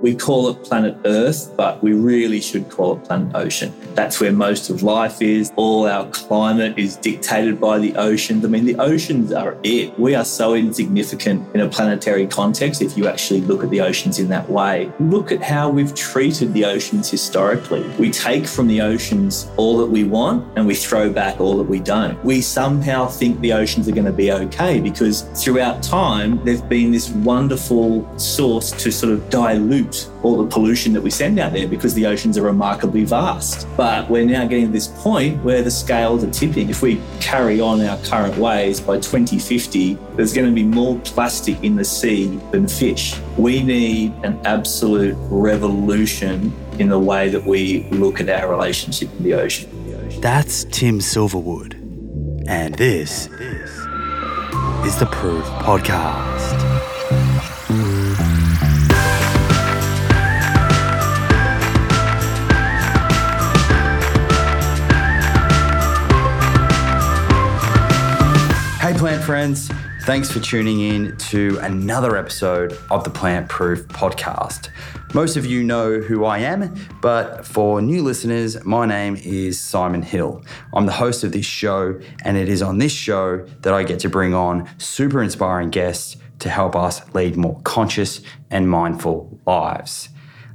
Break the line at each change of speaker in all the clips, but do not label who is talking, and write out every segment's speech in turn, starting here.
We call it planet Earth, but we really should call it planet Ocean. That's where most of life is. All our climate is dictated by the oceans. I mean, the oceans are it. We are so insignificant in a planetary context if you actually look at the oceans in that way. Look at how we've treated the oceans historically. We take from the oceans all that we want and we throw back all that we don't. We somehow think the oceans are going to be okay because throughout time, they've been this wonderful source to sort of dilute all the pollution that we send out there because the oceans are remarkably vast. But we're now getting to this point where the scales are tipping. If we carry on our current ways by 2050, there's going to be more plastic in the sea than fish. We need an absolute revolution in the way that we look at our relationship with the ocean.
That's Tim Silverwood. And this is the Proof Podcast. Plant friends. Thanks for tuning in to another episode of the Plant Proof Podcast. Most of you know who I am, but for new listeners, my name is Simon Hill. I'm the host of this show, and it is on this show that I get to bring on super inspiring guests to help us lead more conscious and mindful lives.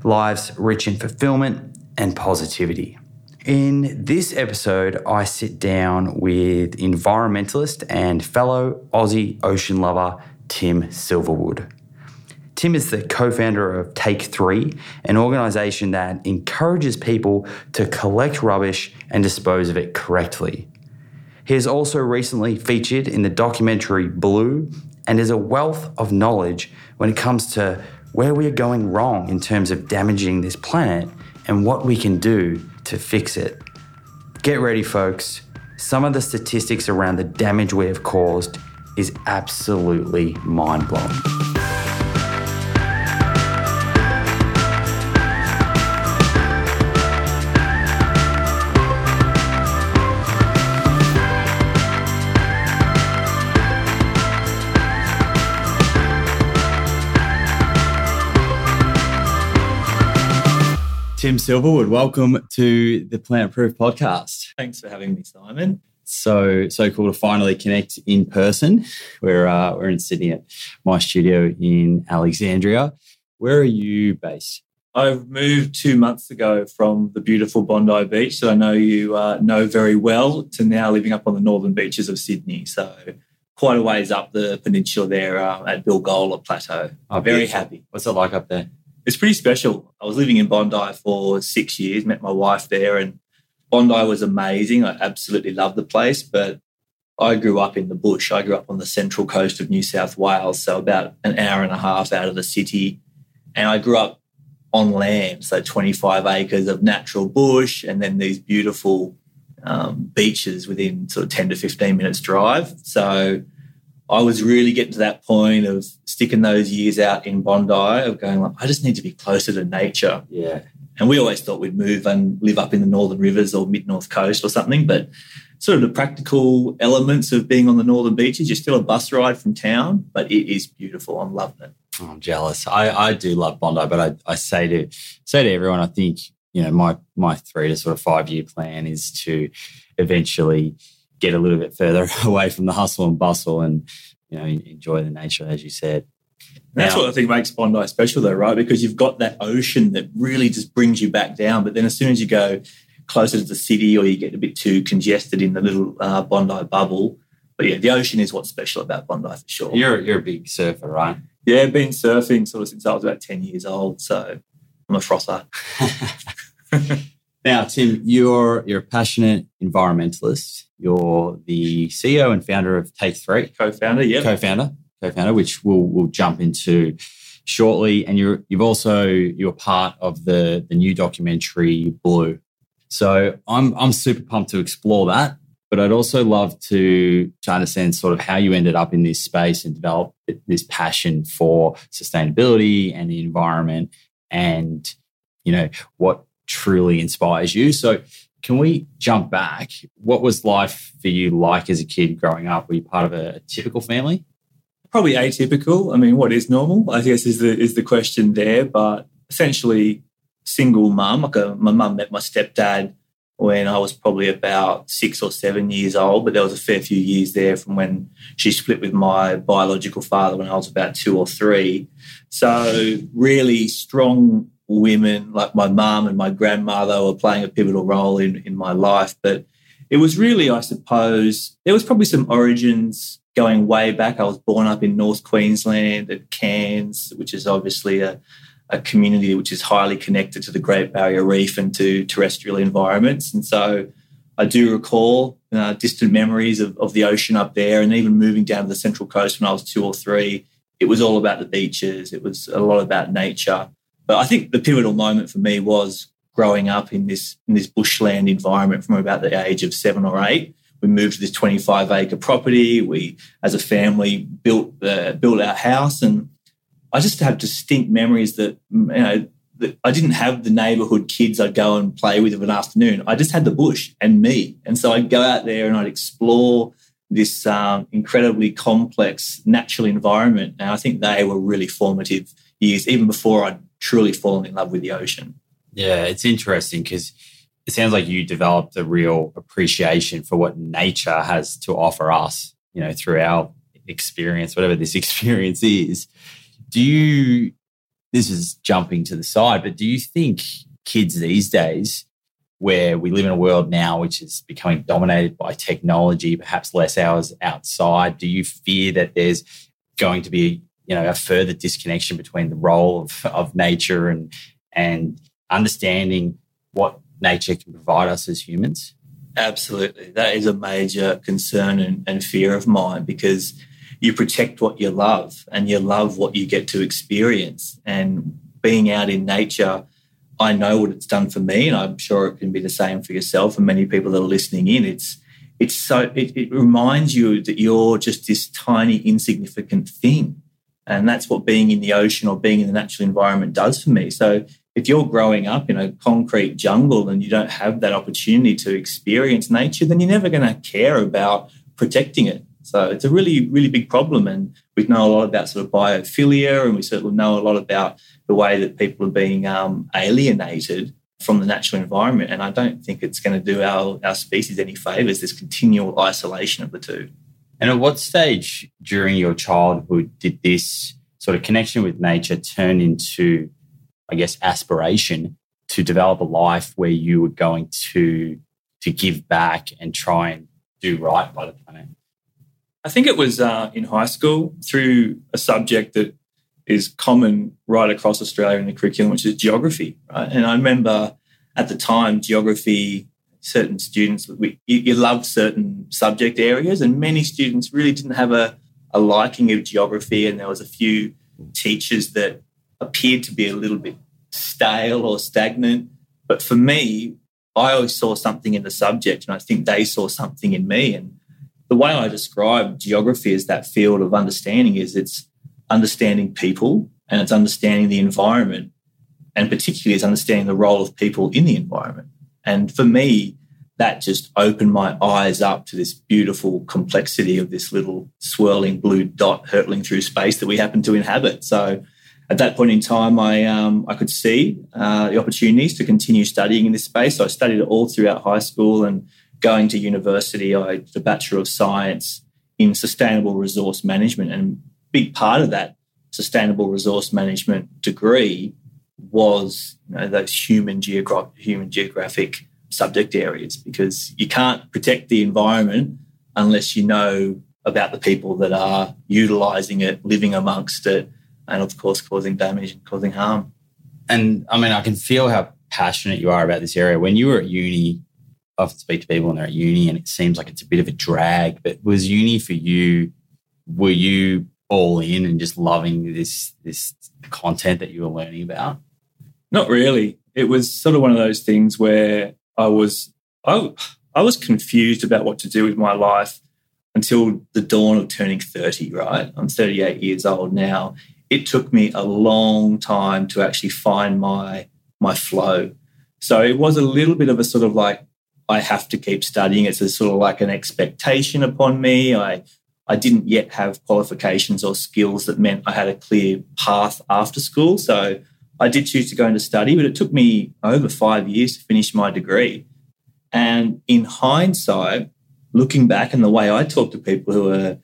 Lives rich in fulfillment and positivity. In this episode, I sit down with environmentalist and fellow Aussie ocean lover Tim Silverwood. Tim is the co founder of Take Three, an organization that encourages people to collect rubbish and dispose of it correctly. He has also recently featured in the documentary Blue and is a wealth of knowledge when it comes to where we are going wrong in terms of damaging this planet and what we can do to fix it. Get ready, folks. Some of the statistics around the damage we have caused is absolutely mind blowing. Tim Silverwood, welcome to the Plant Proof podcast.
Thanks for having me, Simon.
So so cool to finally connect in person. We're uh, we're in Sydney at my studio in Alexandria. Where are you based?
I've moved two months ago from the beautiful Bondi Beach that I know you uh, know very well to now living up on the northern beaches of Sydney. So quite a ways up the peninsula there uh, at Bilgola Plateau.
Oh,
very
beautiful.
happy.
What's it like up there?
It's pretty special. I was living in Bondi for six years, met my wife there, and Bondi was amazing. I absolutely loved the place, but I grew up in the bush. I grew up on the central coast of New South Wales, so about an hour and a half out of the city. And I grew up on land, so 25 acres of natural bush, and then these beautiful um, beaches within sort of 10 to 15 minutes drive. So I was really getting to that point of sticking those years out in Bondi of going like, I just need to be closer to nature.
Yeah.
And we always thought we'd move and live up in the northern rivers or mid north coast or something. But sort of the practical elements of being on the northern beaches, you're still a bus ride from town, but it is beautiful. I'm loving it.
Oh, I'm jealous. I, I do love Bondi, but I, I say to say to everyone, I think you know my my three to sort of five year plan is to eventually get a little bit further away from the hustle and bustle and you know enjoy the nature, as you said.
That's what I think makes Bondi special, though, right? Because you've got that ocean that really just brings you back down. But then as soon as you go closer to the city or you get a bit too congested in the little uh, Bondi bubble, but yeah, the ocean is what's special about Bondi for sure.
You're you're a big surfer, right?
Yeah, been surfing sort of since I was about 10 years old. So I'm a frother.
Now, Tim, you're you're a passionate environmentalist. You're the CEO and founder of Take Three.
Co-founder, yeah.
co-founder, co-founder, which we'll we'll jump into shortly. And you're you've also you're part of the the new documentary Blue. So I'm I'm super pumped to explore that. But I'd also love to, to understand sort of how you ended up in this space and develop this passion for sustainability and the environment and you know what truly inspires you. So can we jump back? What was life for you like as a kid growing up? Were you part of a typical family?
Probably atypical. I mean, what is normal? I guess is the is the question there. But essentially single mum. Like a, my mum met my stepdad when I was probably about six or seven years old, but there was a fair few years there from when she split with my biological father when I was about two or three. So, really strong women like my mum and my grandmother were playing a pivotal role in, in my life. But it was really, I suppose, there was probably some origins going way back. I was born up in North Queensland at Cairns, which is obviously a a community which is highly connected to the Great Barrier Reef and to terrestrial environments. And so I do recall uh, distant memories of, of the ocean up there and even moving down to the Central Coast when I was two or three. It was all about the beaches, it was a lot about nature. But I think the pivotal moment for me was growing up in this in this bushland environment from about the age of seven or eight. We moved to this 25 acre property. We, as a family, built uh, built our house, and I just have distinct memories that you know that I didn't have the neighborhood kids I'd go and play with of an afternoon. I just had the bush and me, and so I'd go out there and I'd explore this um, incredibly complex natural environment. And I think they were really formative years, even before I'd truly fallen in love with the ocean.
Yeah, it's interesting because it sounds like you developed a real appreciation for what nature has to offer us, you know, through our experience, whatever this experience is do you this is jumping to the side but do you think kids these days where we live in a world now which is becoming dominated by technology perhaps less hours outside do you fear that there's going to be you know a further disconnection between the role of, of nature and and understanding what nature can provide us as humans
absolutely that is a major concern and, and fear of mine because you protect what you love and you love what you get to experience. And being out in nature, I know what it's done for me, and I'm sure it can be the same for yourself and many people that are listening in. It's it's so it, it reminds you that you're just this tiny, insignificant thing. And that's what being in the ocean or being in the natural environment does for me. So if you're growing up in a concrete jungle and you don't have that opportunity to experience nature, then you're never going to care about protecting it. So it's a really, really big problem. And we know a lot about sort of biophilia, and we certainly know a lot about the way that people are being um, alienated from the natural environment. And I don't think it's going to do our, our species any favors, this continual isolation of the two.
And at what stage during your childhood did this sort of connection with nature turn into, I guess, aspiration to develop a life where you were going to to give back and try and do right by the planet?
I think it was uh, in high school through a subject that is common right across Australia in the curriculum, which is geography. Right? And I remember at the time, geography, certain students, we, you, you loved certain subject areas, and many students really didn't have a, a liking of geography. And there was a few teachers that appeared to be a little bit stale or stagnant. But for me, I always saw something in the subject, and I think they saw something in me. And the way I describe geography as that field of understanding is it's understanding people and it's understanding the environment. And particularly, it's understanding the role of people in the environment. And for me, that just opened my eyes up to this beautiful complexity of this little swirling blue dot hurtling through space that we happen to inhabit. So at that point in time, I, um, I could see uh, the opportunities to continue studying in this space. So I studied it all throughout high school and going to university, I did a Bachelor of Science in Sustainable Resource Management. And a big part of that Sustainable Resource Management degree was you know, those human, geogra- human geographic subject areas because you can't protect the environment unless you know about the people that are utilizing it, living amongst it, and of course, causing damage and causing harm.
And I mean, I can feel how passionate you are about this area. When you were at uni, I often speak to people when they're at uni and it seems like it's a bit of a drag. But was uni for you? Were you all in and just loving this this content that you were learning about?
Not really. It was sort of one of those things where I was I, I was confused about what to do with my life until the dawn of turning 30, right? I'm 38 years old now. It took me a long time to actually find my my flow. So it was a little bit of a sort of like I have to keep studying. It's a sort of like an expectation upon me. I I didn't yet have qualifications or skills that meant I had a clear path after school. So I did choose to go into study, but it took me over five years to finish my degree. And in hindsight, looking back and the way I talk to people who are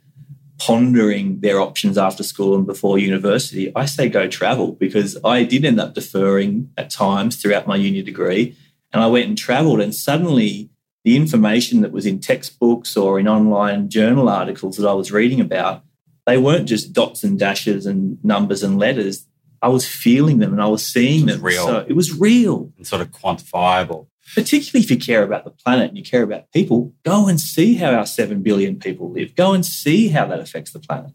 pondering their options after school and before university, I say go travel because I did end up deferring at times throughout my uni degree. And I went and traveled, and suddenly the information that was in textbooks or in online journal articles that I was reading about, they weren't just dots and dashes and numbers and letters. I was feeling them and I was seeing them.
Real.
So it was real.
And sort of quantifiable.
Particularly if you care about the planet and you care about people, go and see how our 7 billion people live. Go and see how that affects the planet.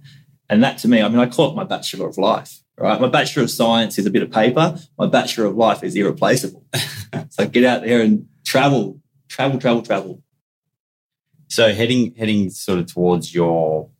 And that to me, I mean, I call it my Bachelor of Life, right? My Bachelor of Science is a bit of paper. My Bachelor of Life is irreplaceable. so get out there and travel, travel, travel, travel.
So heading heading sort of towards your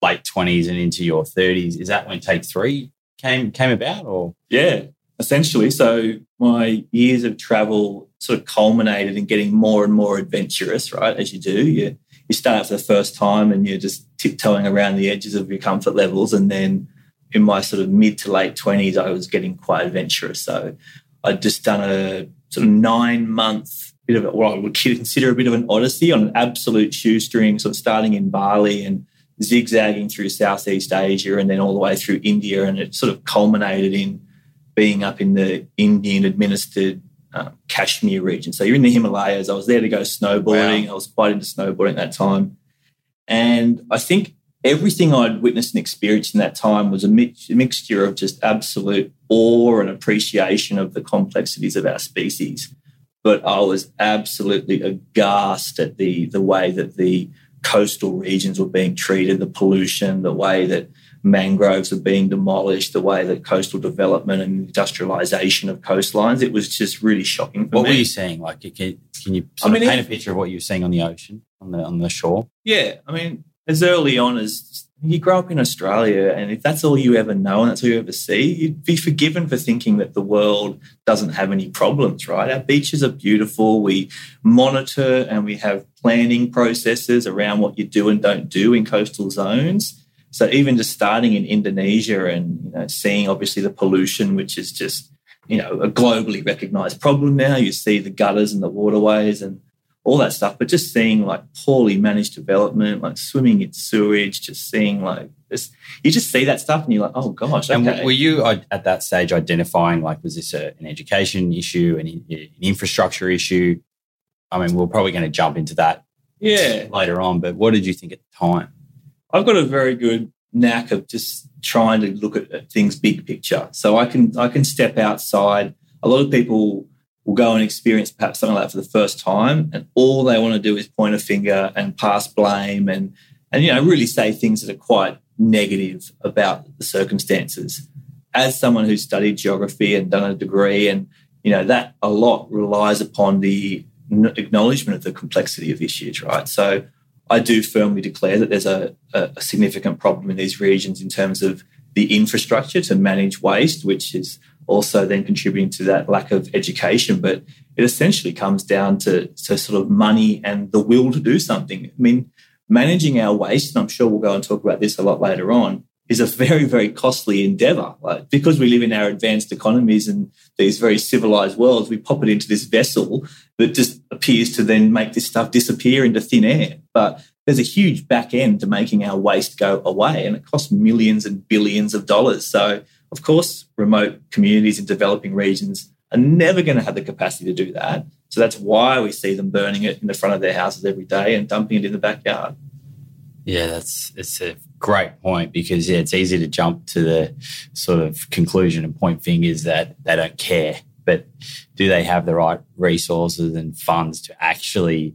late twenties and into your thirties, is that when Take Three came came about, or
Yeah, essentially. So my years of travel sort of culminated in getting more and more adventurous, right? As you do, you you start for the first time and you're just tiptoeing around the edges of your comfort levels, and then in my sort of mid to late twenties, I was getting quite adventurous. So I'd just done a sort of nine month bit of what I would consider a bit of an odyssey on an absolute shoestring, sort of starting in Bali and zigzagging through Southeast Asia and then all the way through India. And it sort of culminated in being up in the Indian administered um, Kashmir region. So you're in the Himalayas. I was there to go snowboarding.
Wow.
I was quite into snowboarding at that time. And I think everything I'd witnessed and experienced in that time was a, mix, a mixture of just absolute awe and appreciation of the complexities of our species. But I was absolutely aghast at the, the way that the coastal regions were being treated, the pollution, the way that mangroves are being demolished, the way that coastal development and industrialization of coastlines. It was just really shocking for
what
me.
were you seeing? Like, can, can you sort
I mean,
of paint
if-
a picture of what you were seeing on the ocean, on the on the shore?
Yeah, I mean, as early on as you grow up in Australia, and if that's all you ever know and that's all you ever see, you'd be forgiven for thinking that the world doesn't have any problems, right? Our beaches are beautiful. We monitor and we have planning processes around what you do and don't do in coastal zones. So even just starting in Indonesia and you know seeing obviously the pollution, which is just you know a globally recognized problem now. You see the gutters and the waterways and all that stuff, but just seeing like poorly managed development, like swimming in sewage, just seeing like this, you just see that stuff and you're like, oh gosh,
And were you uh, at that stage identifying like was this a, an education issue, an, an infrastructure issue? I mean, we're probably going to jump into that
yeah,
later on, but what did you think at the time?
I've got a very good knack of just trying to look at, at things big picture. So I can I can step outside. A lot of people will go and experience perhaps something like that for the first time, and all they want to do is point a finger and pass blame and and you know really say things that are quite negative about the circumstances. As someone who's studied geography and done a degree, and you know that a lot relies upon the acknowledgement of the complexity of issues, right? So I do firmly declare that there's a, a, a significant problem in these regions in terms of the infrastructure to manage waste, which is also then contributing to that lack of education. But it essentially comes down to, to sort of money and the will to do something. I mean, managing our waste, and I'm sure we'll go and talk about this a lot later on, is a very, very costly endeavor. Like because we live in our advanced economies and these very civilized worlds, we pop it into this vessel that just appears to then make this stuff disappear into thin air. But there's a huge back end to making our waste go away, and it costs millions and billions of dollars. So, of course, remote communities in developing regions are never going to have the capacity to do that. So that's why we see them burning it in the front of their houses every day and dumping it in the backyard.
Yeah, that's it's a great point because yeah, it's easy to jump to the sort of conclusion and point fingers that they don't care, but do they have the right resources and funds to actually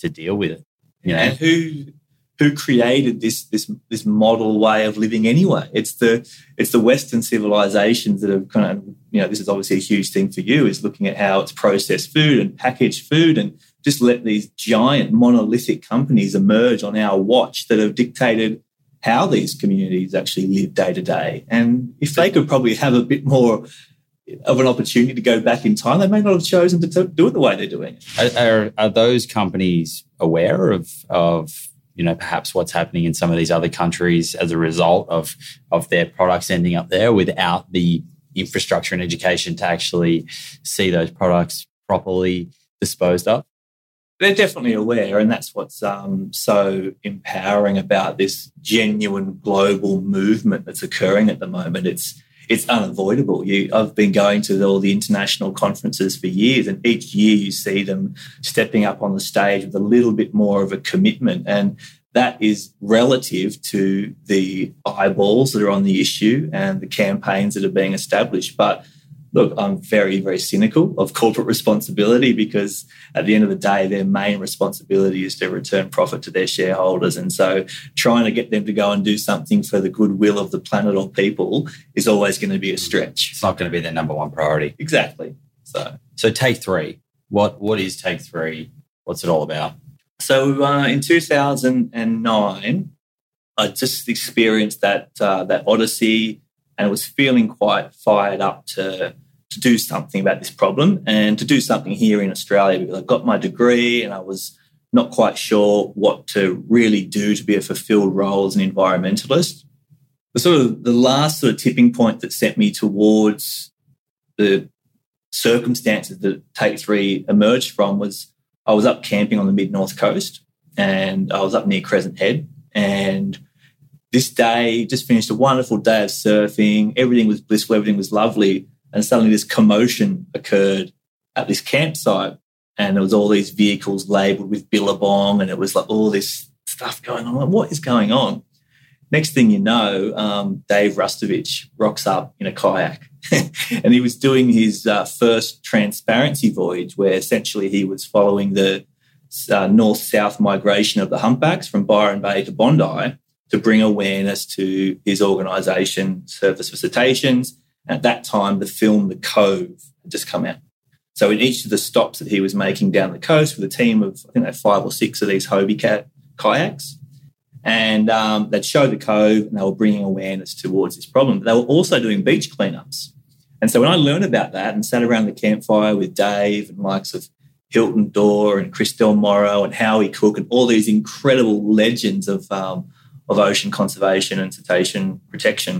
to deal with it? You know,
and who who created this this this model way of living anyway. It's the it's the western civilizations that have kind of you know this is obviously a huge thing for you is looking at how it's processed food and packaged food and just let these giant monolithic companies emerge on our watch that have dictated how these communities actually live day to day. And if they could probably have a bit more of an opportunity to go back in time they may not have chosen to do it the way they're doing it.
Are, are, are those companies aware of of you know perhaps what's happening in some of these other countries as a result of of their products ending up there without the infrastructure and education to actually see those products properly disposed of?
They're definitely aware, and that's what's um, so empowering about this genuine global movement that's occurring at the moment. It's it's unavoidable. You, I've been going to all the international conferences for years, and each year you see them stepping up on the stage with a little bit more of a commitment. And that is relative to the eyeballs that are on the issue and the campaigns that are being established. But look, I'm very, very cynical of corporate responsibility because at the end of the day, their main responsibility is to return profit to their shareholders. And so trying to get them to go and do something for the goodwill of the planet or people is always going to be a stretch.
It's not going to be their number one priority.
Exactly. So,
so take three. What what is take three? What's it all about?
So uh, in 2009, I just experienced that uh, that odyssey and was feeling quite fired up to to do something about this problem and to do something here in Australia because I got my degree and I was not quite sure what to really do to be a fulfilled role as an environmentalist. The sort of the last sort of tipping point that sent me towards the circumstances that Take Three emerged from was I was up camping on the mid north coast and I was up near Crescent Head and this day just finished a wonderful day of surfing. Everything was blissful, everything was lovely. And suddenly this commotion occurred at this campsite. And there was all these vehicles labeled with Billabong, and it was like all this stuff going on. Like, what is going on? Next thing you know, um, Dave Rastovich rocks up in a kayak. and he was doing his uh, first Transparent Sea voyage, where essentially he was following the uh, north south migration of the humpbacks from Byron Bay to Bondi to bring awareness to his organisation, Surfers for Cetaceans. At that time, the film The Cove had just come out. So in each of the stops that he was making down the coast with a team of, think they five or six of these Hobie cat kayaks, and um, they'd show the cove and they were bringing awareness towards this problem. But they were also doing beach cleanups. And so when I learned about that and sat around the campfire with Dave and likes of Hilton Dorr and Chris Del Moro and Howie Cooke and all these incredible legends of um, of ocean conservation and cetacean protection.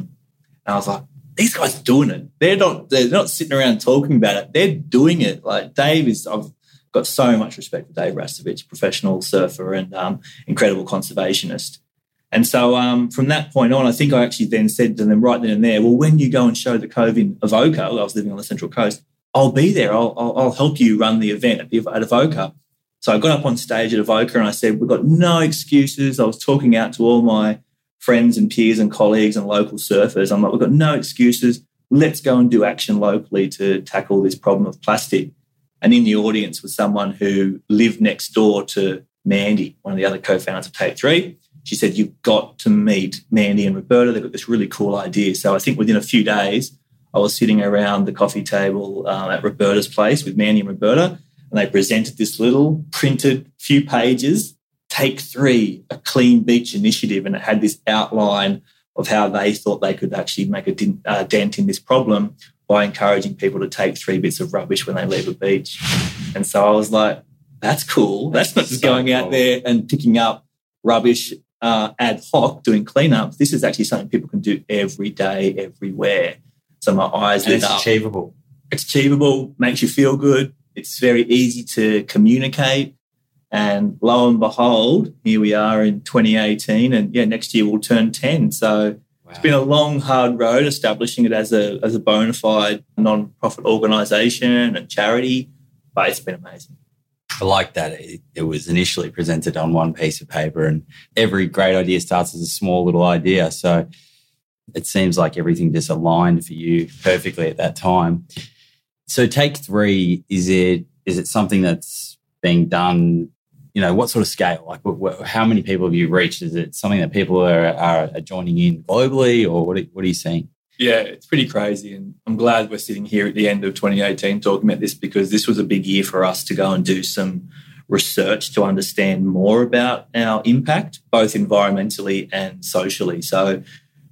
And I was like, these guys are doing it. They're not they're not sitting around talking about it. They're doing it. Like Dave is I've got so much respect for Dave Rastovich, professional surfer and um, incredible conservationist. And so um, from that point on, I think I actually then said to them right then and there, well, when you go and show the cove in Avoca, I was living on the Central Coast, I'll be there. I'll, I'll, I'll help you run the event at, at Avoca. So I got up on stage at Avoca and I said, We've got no excuses. I was talking out to all my friends and peers and colleagues and local surfers. I'm like, We've got no excuses. Let's go and do action locally to tackle this problem of plastic. And in the audience was someone who lived next door to Mandy, one of the other co founders of Take Three. She said, You've got to meet Mandy and Roberta. They've got this really cool idea. So I think within a few days, I was sitting around the coffee table uh, at Roberta's place with Mandy and Roberta and they presented this little printed few pages, take three, a clean beach initiative. And it had this outline of how they thought they could actually make a uh, dent in this problem by encouraging people to take three bits of rubbish when they leave a beach. And so I was like, that's cool. That's not just so going cool. out there and picking up rubbish uh, ad hoc doing cleanups. This is actually something people can do every day, everywhere. So my eyes
lit up. achievable.
It's achievable, makes you feel good. It's very easy to communicate. And lo and behold, here we are in 2018. And yeah, next year we'll turn 10. So wow. it's been a long, hard road establishing it as a, as a bona fide non-profit organization and charity. But it's been amazing.
I like that. It, it, was initially presented on one piece of paper, and every great idea starts as a small little idea. So it seems like everything just aligned for you perfectly at that time. So take three, is it is it something that's being done? You know, what sort of scale? Like, how many people have you reached? Is it something that people are, are, are joining in globally, or what are, what are you seeing?
Yeah, it's pretty crazy. And I'm glad we're sitting here at the end of 2018 talking about this because this was a big year for us to go and do some research to understand more about our impact, both environmentally and socially. So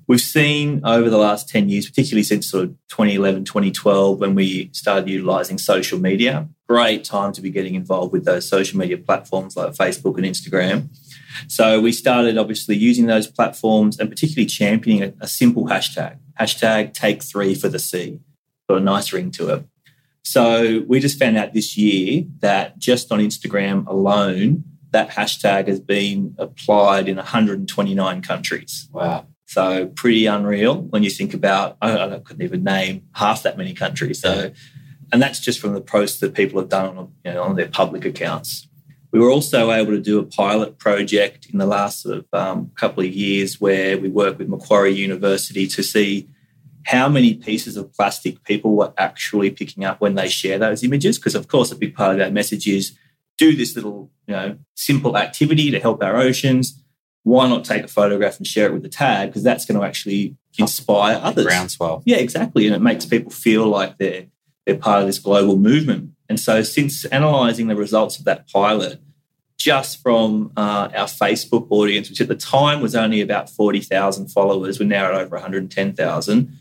We've seen over the last 10 years, particularly since sort of 2011, 2012, when we started utilizing social media, great time to be getting involved with those social media platforms like Facebook and Instagram. So we started obviously using those platforms and particularly championing a, a simple hashtag, hashtag take three for the sea. got a nice ring to it. So we just found out this year that just on Instagram alone, that hashtag has been applied in 129 countries.
Wow.
So pretty unreal when you think about, I, I couldn't even name half that many countries. So, and that's just from the posts that people have done on, you know, on their public accounts. We were also able to do a pilot project in the last sort of um, couple of years where we worked with Macquarie University to see how many pieces of plastic people were actually picking up when they share those images. Because of course, a big part of that message is do this little, you know, simple activity to help our oceans why not take a photograph and share it with the tag? Because that's going to actually inspire others.
Groundswell.
Yeah, exactly. And it makes people feel like they're they're part of this global movement. And so, since analysing the results of that pilot, just from uh, our Facebook audience, which at the time was only about forty thousand followers, we're now at over one hundred ten thousand.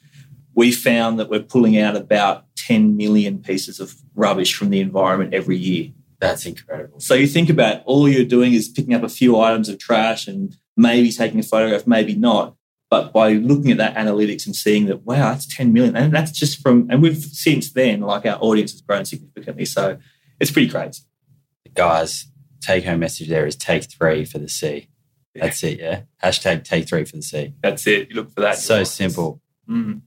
We found that we're pulling out about ten million pieces of rubbish from the environment every year.
That's incredible.
So you think about all you're doing is picking up a few items of trash and maybe taking a photograph, maybe not. But by looking at that analytics and seeing that, wow, that's 10 million. And that's just from, and we've since then, like our audience has grown significantly. So it's pretty crazy.
Guys, take home message there is take three for the sea. That's it, yeah. Hashtag take three for the sea.
That's it. You look for that.
So simple.
Mm.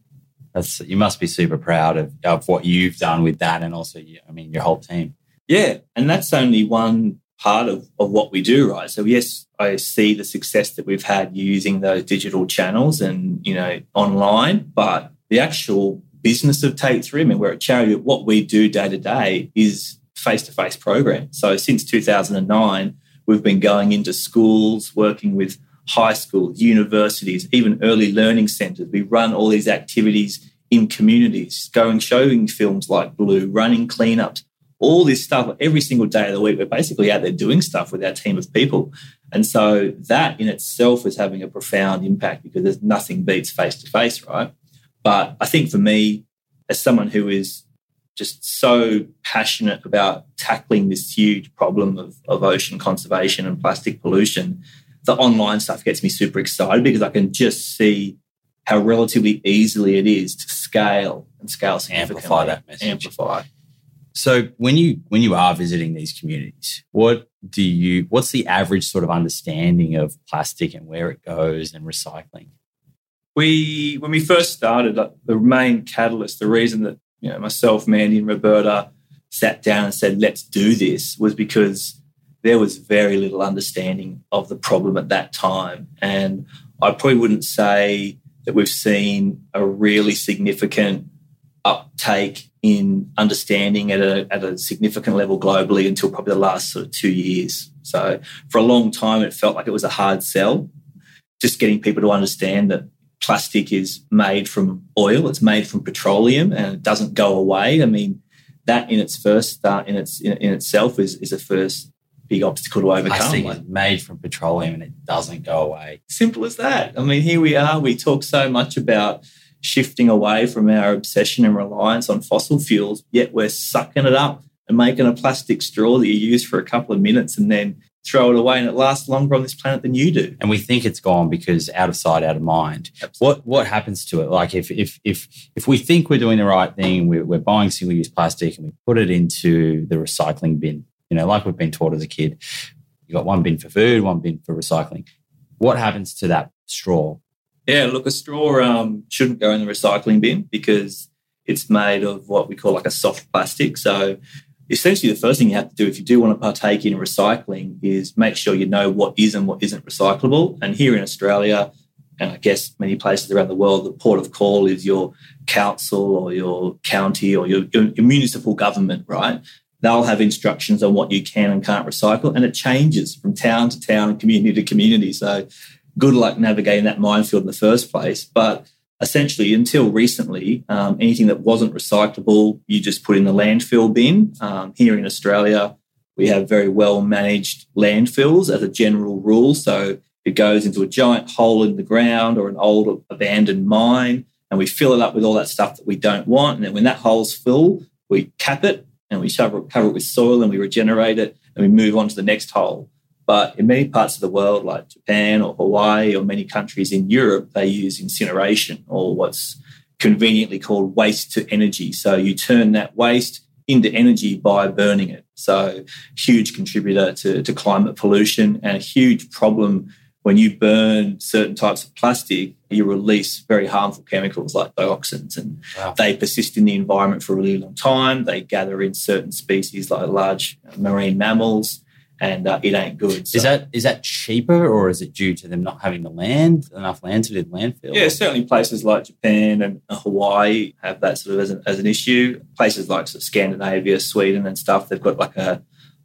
That's you must be super proud of, of what you've done with that and also I mean your whole team.
Yeah. And that's only one part of, of what we do, right? So yes, I see the success that we've had using those digital channels and, you know, online, but the actual business of Take Three, I mean, we're a charity, what we do day to day is face-to-face program. So since 2009, we've been going into schools, working with high schools, universities, even early learning centres. We run all these activities in communities, going showing films like Blue, running cleanups, all this stuff every single day of the week. We're basically out there doing stuff with our team of people. And so that in itself is having a profound impact because there's nothing beats face to face, right? But I think for me, as someone who is just so passionate about tackling this huge problem of, of ocean conservation and plastic pollution, the online stuff gets me super excited because I can just see how relatively easily it is to scale and scale significantly.
Amplify that message.
Amplify.
So when you when you are visiting these communities, what do you what's the average sort of understanding of plastic and where it goes and recycling?
We when we first started, the main catalyst, the reason that you know myself, Mandy, and Roberta sat down and said, "Let's do this," was because there was very little understanding of the problem at that time, and I probably wouldn't say that we've seen a really significant uptake in understanding at a, at a significant level globally until probably the last sort of two years. So for a long time, it felt like it was a hard sell, just getting people to understand that plastic is made from oil, it's made from petroleum, and it doesn't go away. I mean, that in its first uh, in its in, in, itself is is a first big obstacle to overcome.
Plastic is made from petroleum and it doesn't go away.
Simple as that. I mean, here we are. We talk so much about shifting away from our obsession and reliance on fossil fuels, yet we're sucking it up and making a plastic straw that you use for a couple of minutes and then throw it away and it lasts longer on this planet than you do.
And we think it's gone because out of sight, out of mind. Absolutely. What what happens to it? Like if if if if we think we're doing the right thing, we're, we're buying single use plastic and we put it into the recycling bin. You know, like we've been taught as a kid, you got one bin for food, one bin for recycling. What happens to that straw?
Yeah, look, a straw um, shouldn't go in the recycling bin because it's made of what we call like a soft plastic. So essentially the first thing you have to do if you do want to partake in recycling is make sure you know what is and what isn't recyclable. And here in Australia, and I guess many places around the world, the port of call is your council or your county or your, your, your municipal government, right? They'll have instructions on what you can and can't recycle, and it changes from town to town and community to community. So good luck navigating that minefield in the first place. But essentially, until recently, um, anything that wasn't recyclable, you just put in the landfill bin. Um, here in Australia, we have very well managed landfills as a general rule. So it goes into a giant hole in the ground or an old abandoned mine, and we fill it up with all that stuff that we don't want. And then when that hole's full, we cap it and we cover it with soil and we regenerate it and we move on to the next hole. But in many parts of the world, like Japan or Hawaii or many countries in Europe, they use incineration or what's conveniently called waste to energy. So you turn that waste into energy by burning it. So huge contributor to, to climate pollution and a huge problem when you burn certain types of plastic, you release very harmful chemicals like dioxins, and wow. they persist in the environment for a really long time. They gather in certain species like large marine mammals, and uh, it ain't good.
So. Is that is that cheaper, or is it due to them not having the land enough land to do the landfill?
Yeah, certainly places like Japan and Hawaii have that sort of as an, as an issue. Places like sort of Scandinavia, Sweden, and stuff, they've got like a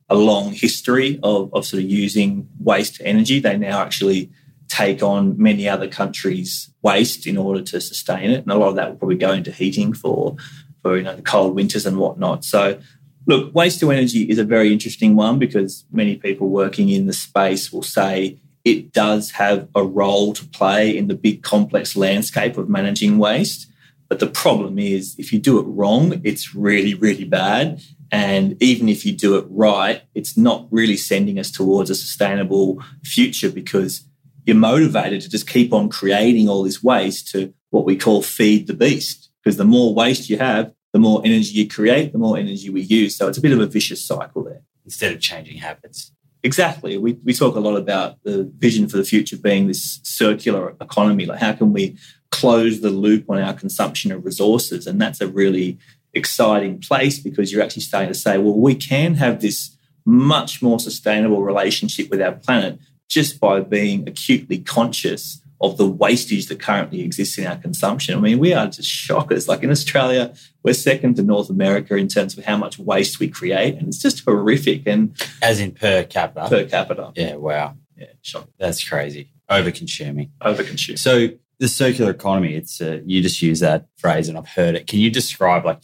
a long history of, of sort of using waste energy. They now actually take on many other countries' waste in order to sustain it. And a lot of that will probably go into heating for, for you know, the cold winters and whatnot. So look, waste to energy is a very interesting one because many people working in the space will say it does have a role to play in the big complex landscape of managing waste. But the problem is, if you do it wrong, it's really, really bad. And even if you do it right, it's not really sending us towards a sustainable future because you're motivated to just keep on creating all this waste to what we call feed the beast. Because the more waste you have, the more energy you create, the more energy we use. So it's a bit of a vicious cycle there.
Instead of changing habits.
Exactly. We, we talk a lot about the vision for the future being this circular economy. Like, how can we close the loop on our consumption of resources? And that's a really exciting place because you're actually starting to say, well, we can have this much more sustainable relationship with our planet just by being acutely conscious of the wastage that currently exists in our consumption. I mean, we are just shockers. Like in Australia, we're second to North America in terms of how much waste we create, and it's just horrific. And
as in per capita,
per capita,
yeah, wow,
yeah, shocking.
That's crazy. Over consuming,
over consuming.
So the circular economy it's uh, you just use that phrase and i've heard it can you describe like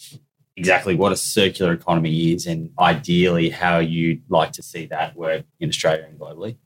exactly what a circular economy is and ideally how you'd like to see that work in australia and globally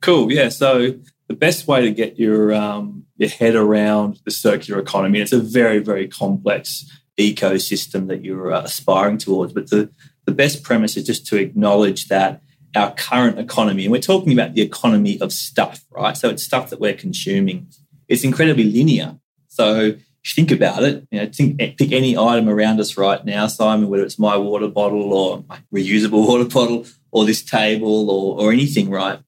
cool yeah so the best way to get your um, your head around the circular economy it's a very very complex ecosystem that you're uh, aspiring towards but the the best premise is just to acknowledge that our current economy and we're talking about the economy of stuff right so it's stuff that we're consuming it's incredibly linear. So think about it, you know, think, pick any item around us right now, Simon, whether it's my water bottle or my reusable water bottle or this table or, or anything, right?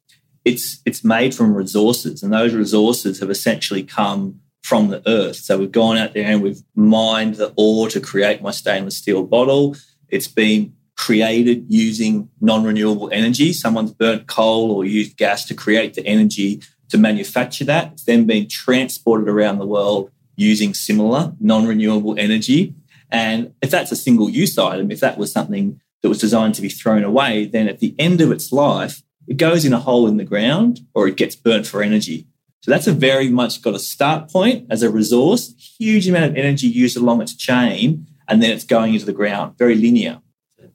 It's it's made from resources, and those resources have essentially come from the earth. So we've gone out there and we've mined the ore to create my stainless steel bottle. It's been created using non-renewable energy. Someone's burnt coal or used gas to create the energy to manufacture that. It's then been transported around the world using similar non renewable energy. And if that's a single use item, if that was something that was designed to be thrown away, then at the end of its life, it goes in a hole in the ground or it gets burnt for energy. So that's a very much got a start point as a resource, huge amount of energy used along its chain, and then it's going into the ground, very linear.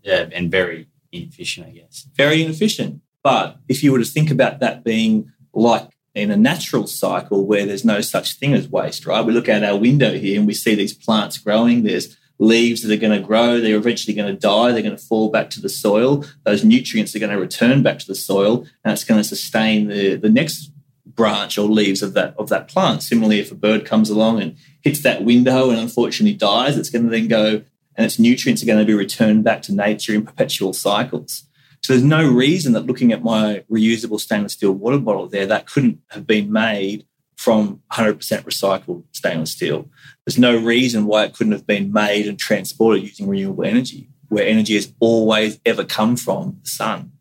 Yeah, and very inefficient, I guess.
Very inefficient. But if you were to think about that being like in a natural cycle where there's no such thing as waste, right? We look out our window here and we see these plants growing. There's leaves that are going to grow. They're eventually going to die. They're going to fall back to the soil. Those nutrients are going to return back to the soil and it's going to sustain the, the next branch or leaves of that of that plant. Similarly, if a bird comes along and hits that window and unfortunately dies, it's going to then go and its nutrients are going to be returned back to nature in perpetual cycles. So there's no reason that looking at my reusable stainless steel water bottle there, that couldn't have been made from 100% recycled stainless steel. There's no reason why it couldn't have been made and transported using renewable energy, where energy has always ever come from the sun.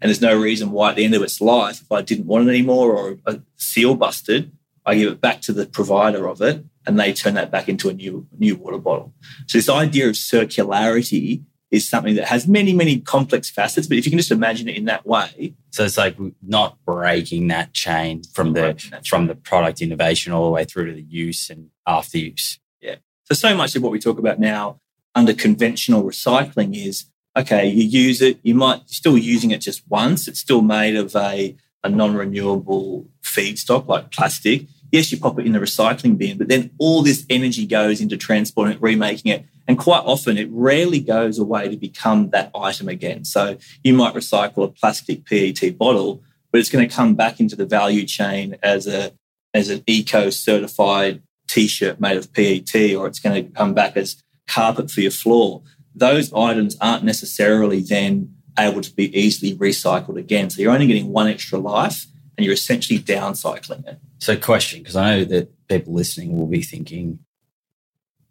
And there's no reason why at the end of its life, if I didn't want it anymore or a seal busted, I give it back to the provider of it and they turn that back into a new, new water bottle. So this idea of circularity is something that has many, many complex facets. But if you can just imagine it in that way,
so it's like not breaking that chain from the from the product innovation all the way through to the use and after use.
Yeah. So so much of what we talk about now under conventional recycling is okay. You use it, you might still using it just once. It's still made of a a non-renewable feedstock like plastic. Yes, you pop it in the recycling bin, but then all this energy goes into transporting it, remaking it, and quite often, it rarely goes away to become that item again. So you might recycle a plastic PET bottle, but it's going to come back into the value chain as a as an eco certified t-shirt made of PET or it's going to come back as carpet for your floor. Those items aren't necessarily then able to be easily recycled again. So you're only getting one extra life and you're essentially downcycling it.
So question, because I know that people listening will be thinking,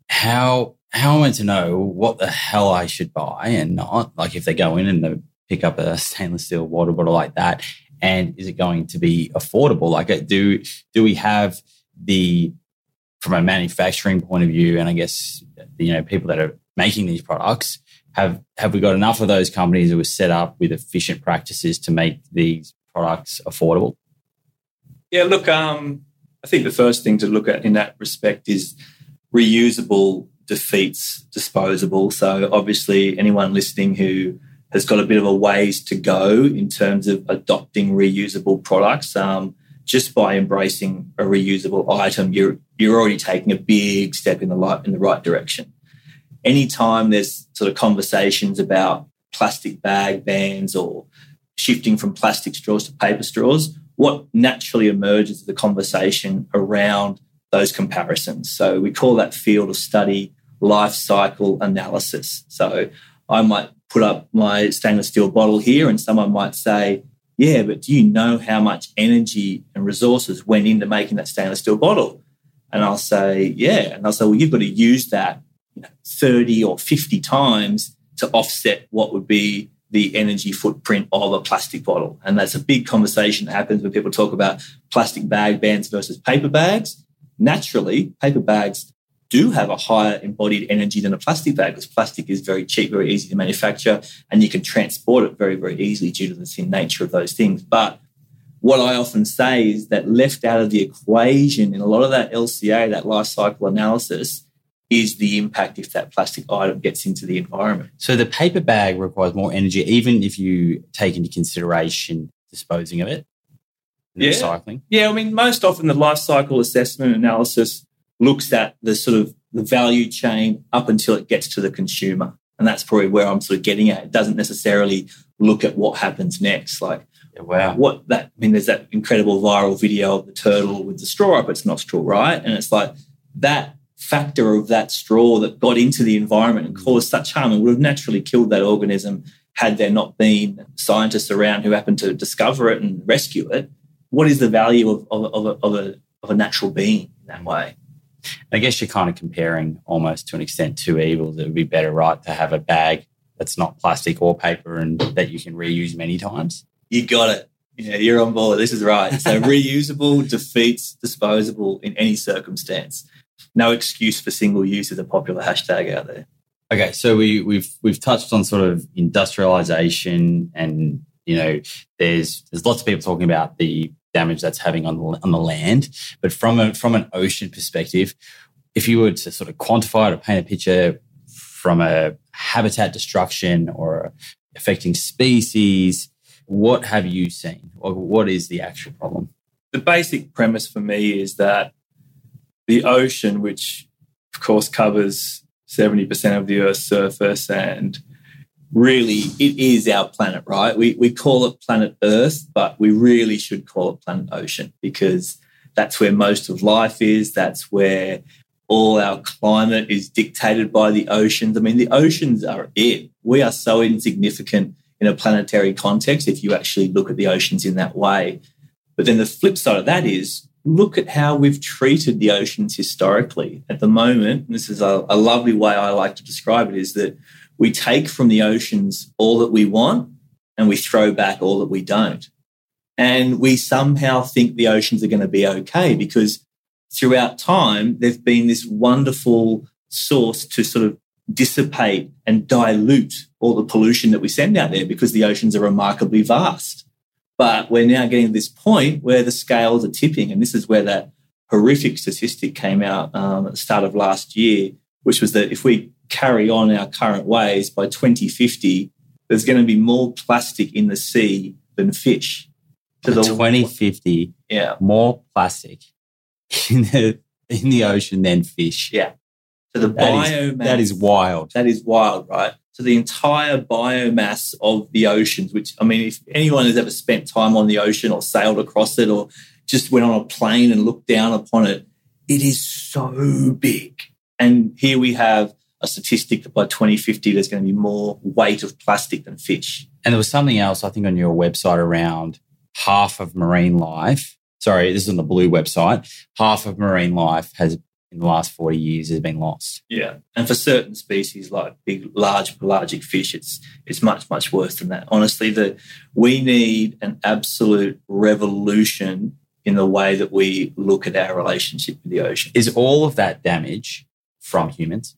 how how am I to know what the hell I should buy and not? Like if they go in and they pick up a stainless steel water bottle like that, and is it going to be affordable? Like do do we have the from a manufacturing point of view, and I guess you know people that are making these products have have we got enough of those companies that were set up with efficient practices to make these products affordable?
Yeah, look, um, I think the first thing to look at in that respect is reusable defeats disposable. So obviously, anyone listening who has got a bit of a ways to go in terms of adopting reusable products. Um, just by embracing a reusable item, you're you're already taking a big step in the light in the right direction. Anytime there's sort of conversations about plastic bag bans or shifting from plastic straws to paper straws, what naturally emerges is the conversation around those comparisons. So we call that field of study life cycle analysis. So I might put up my stainless steel bottle here and someone might say, yeah, but do you know how much energy and resources went into making that stainless steel bottle? And I'll say, yeah. And I'll say, well, you've got to use that you know, 30 or 50 times to offset what would be the energy footprint of a plastic bottle. And that's a big conversation that happens when people talk about plastic bag bans versus paper bags. Naturally, paper bags do have a higher embodied energy than a plastic bag because plastic is very cheap, very easy to manufacture, and you can transport it very, very easily due to the thin nature of those things. But what I often say is that left out of the equation in a lot of that LCA, that life cycle analysis, is the impact if that plastic item gets into the environment.
So the paper bag requires more energy, even if you take into consideration disposing of it,
yeah.
recycling.
Yeah, I mean, most often the life cycle assessment analysis looks at the sort of the value chain up until it gets to the consumer. And that's probably where I'm sort of getting at. It doesn't necessarily look at what happens next. Like,
yeah, wow.
What that, I mean, there's that incredible viral video of the turtle with the straw up its nostril, right? And it's like that factor of that straw that got into the environment and caused such harm and would have naturally killed that organism had there not been scientists around who happened to discover it and rescue it. What is the value of, of, of, a, of, a, of a natural being in that way?
I guess you're kind of comparing almost to an extent two evils. It would be better, right, to have a bag that's not plastic or paper and that you can reuse many times.
You got it. Yeah, you're on board. This is right. So reusable defeats disposable in any circumstance. No excuse for single use is a popular hashtag out there.
Okay, so we, we've we've touched on sort of industrialization, and you know, there's there's lots of people talking about the damage that's having on the, on the land. But from a, from an ocean perspective, if you were to sort of quantify it or paint a picture from a habitat destruction or affecting species, what have you seen? Or what is the actual problem?
The basic premise for me is that the ocean, which of course covers 70% of the Earth's surface and really it is our planet, right? We, we call it planet Earth, but we really should call it planet ocean because that's where most of life is. That's where all our climate is dictated by the oceans. I mean, the oceans are it. We are so insignificant in a planetary context if you actually look at the oceans in that way. But then the flip side of that is look at how we've treated the oceans historically. At the moment, this is a, a lovely way I like to describe it, is that we take from the oceans all that we want and we throw back all that we don't. And we somehow think the oceans are going to be okay because throughout time, they've been this wonderful source to sort of dissipate and dilute all the pollution that we send out there because the oceans are remarkably vast. But we're now getting to this point where the scales are tipping. And this is where that horrific statistic came out um, at the start of last year, which was that if we carry on our current ways, by 2050, there's going to be more plastic in the sea than fish.
To the 2050,
yeah,
more plastic in the in the ocean than fish.
Yeah. So the
that
biomass
is, that is wild.
That is wild, right? So the entire biomass of the oceans, which I mean, if anyone has ever spent time on the ocean or sailed across it or just went on a plane and looked down upon it, it is so big. And here we have a statistic that by 2050, there's going to be more weight of plastic than fish.
And there was something else, I think, on your website around half of marine life. Sorry, this is on the Blue website. Half of marine life has, in the last 40 years, has been lost.
Yeah. And for certain species like big, large pelagic fish, it's, it's much, much worse than that. Honestly, the, we need an absolute revolution in the way that we look at our relationship with the ocean.
Is all of that damage from humans?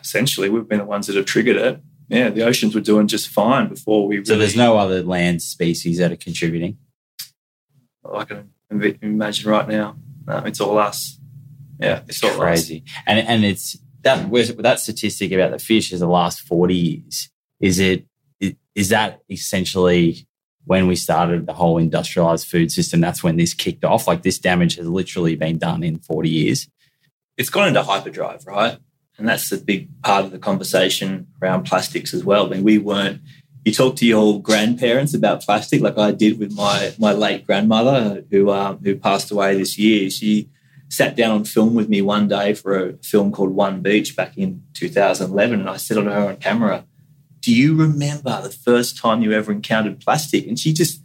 Essentially, we've been the ones that have triggered it. Yeah, the oceans were doing just fine before we. Really,
so there's no other land species that are contributing.
I can imagine right now. No, it's all us. Yeah, it's all
crazy. Us. And and it's that that statistic about the fish is the last forty years. Is it is that essentially when we started the whole industrialized food system? That's when this kicked off. Like this damage has literally been done in forty years.
It's gone into hyperdrive, right? And that's the big part of the conversation around plastics as well. I mean, we weren't, you talk to your grandparents about plastic, like I did with my, my late grandmother who, um, who passed away this year. She sat down on film with me one day for a film called One Beach back in 2011. And I said to her on camera, Do you remember the first time you ever encountered plastic? And she just,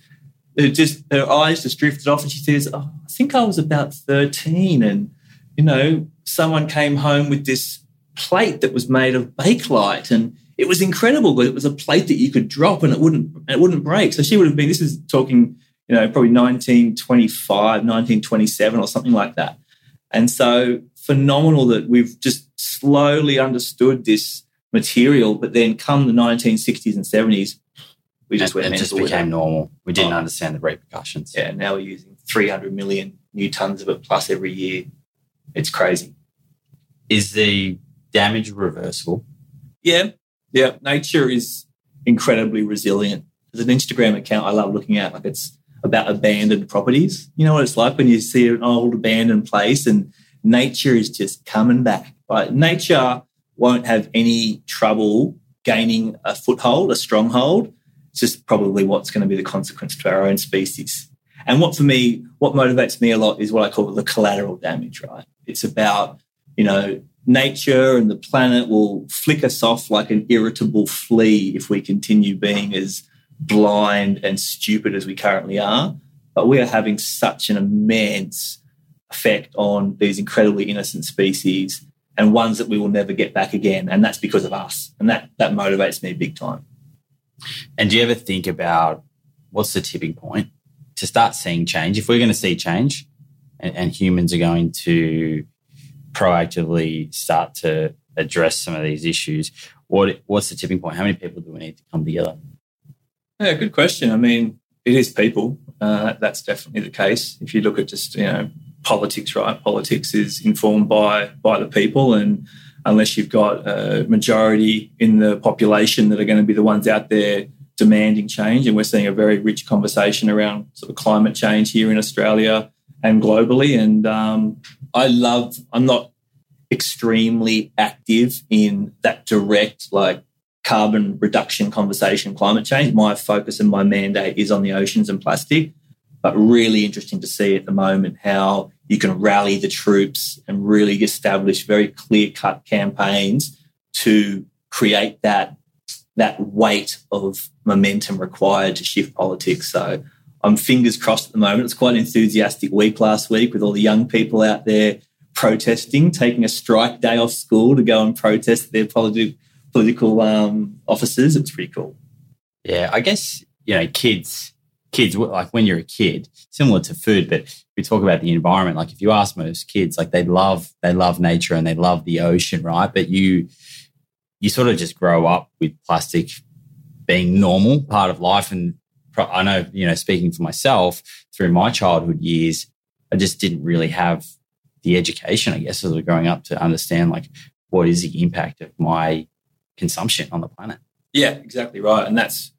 it just her eyes just drifted off and she says, oh, I think I was about 13. And, you know, someone came home with this plate that was made of bakelite and it was incredible because it was a plate that you could drop and it wouldn't it wouldn't break. So she would have been this is talking you know probably 1925 1927 or something like that. And so phenomenal that we've just slowly understood this material but then come the 1960s and 70s
we just and, went it just became normal. We didn't oh. understand the repercussions.
Yeah now we're using 300 million new tons of it plus every year. It's crazy.
Is the damage reversible?
Yeah, yeah. Nature is incredibly resilient. There's an Instagram account I love looking at, like it's about abandoned properties. You know what it's like when you see an old abandoned place and nature is just coming back. Right? Nature won't have any trouble gaining a foothold, a stronghold. It's just probably what's going to be the consequence to our own species. And what for me, what motivates me a lot is what I call the collateral damage, right? It's about, you know, nature and the planet will flick us off like an irritable flea if we continue being as blind and stupid as we currently are. But we are having such an immense effect on these incredibly innocent species and ones that we will never get back again. And that's because of us. And that, that motivates me big time.
And do you ever think about what's the tipping point to start seeing change? If we're going to see change and, and humans are going to proactively start to address some of these issues, what what's the tipping point? How many people do we need to come together?
Yeah, good question. I mean, it is people. Uh, that's definitely the case. If you look at just you know politics, right? Politics is informed by by the people, and unless you've got a majority in the population that are going to be the ones out there demanding change, and we're seeing a very rich conversation around sort of climate change here in Australia and globally. And um, I love, I'm not extremely active in that direct, like carbon reduction conversation, climate change. My focus and my mandate is on the oceans and plastic. But really interesting to see at the moment how you can rally the troops and really establish very clear cut campaigns to create that that weight of momentum required to shift politics. So I'm fingers crossed at the moment. It's quite an enthusiastic week last week with all the young people out there protesting, taking a strike day off school to go and protest their politi- political um, officers. It's pretty cool.
Yeah, I guess you know, kids, kids like when you're a kid, similar to food, but we talk about the environment. Like if you ask most kids, like they love they love nature and they love the ocean, right? But you you sort of just grow up with plastic being normal part of life and I know, you know, speaking for myself through my childhood years, I just didn't really have the education, I guess, as was growing up to understand like what is the impact of my consumption on the planet.
Yeah, exactly right. And that's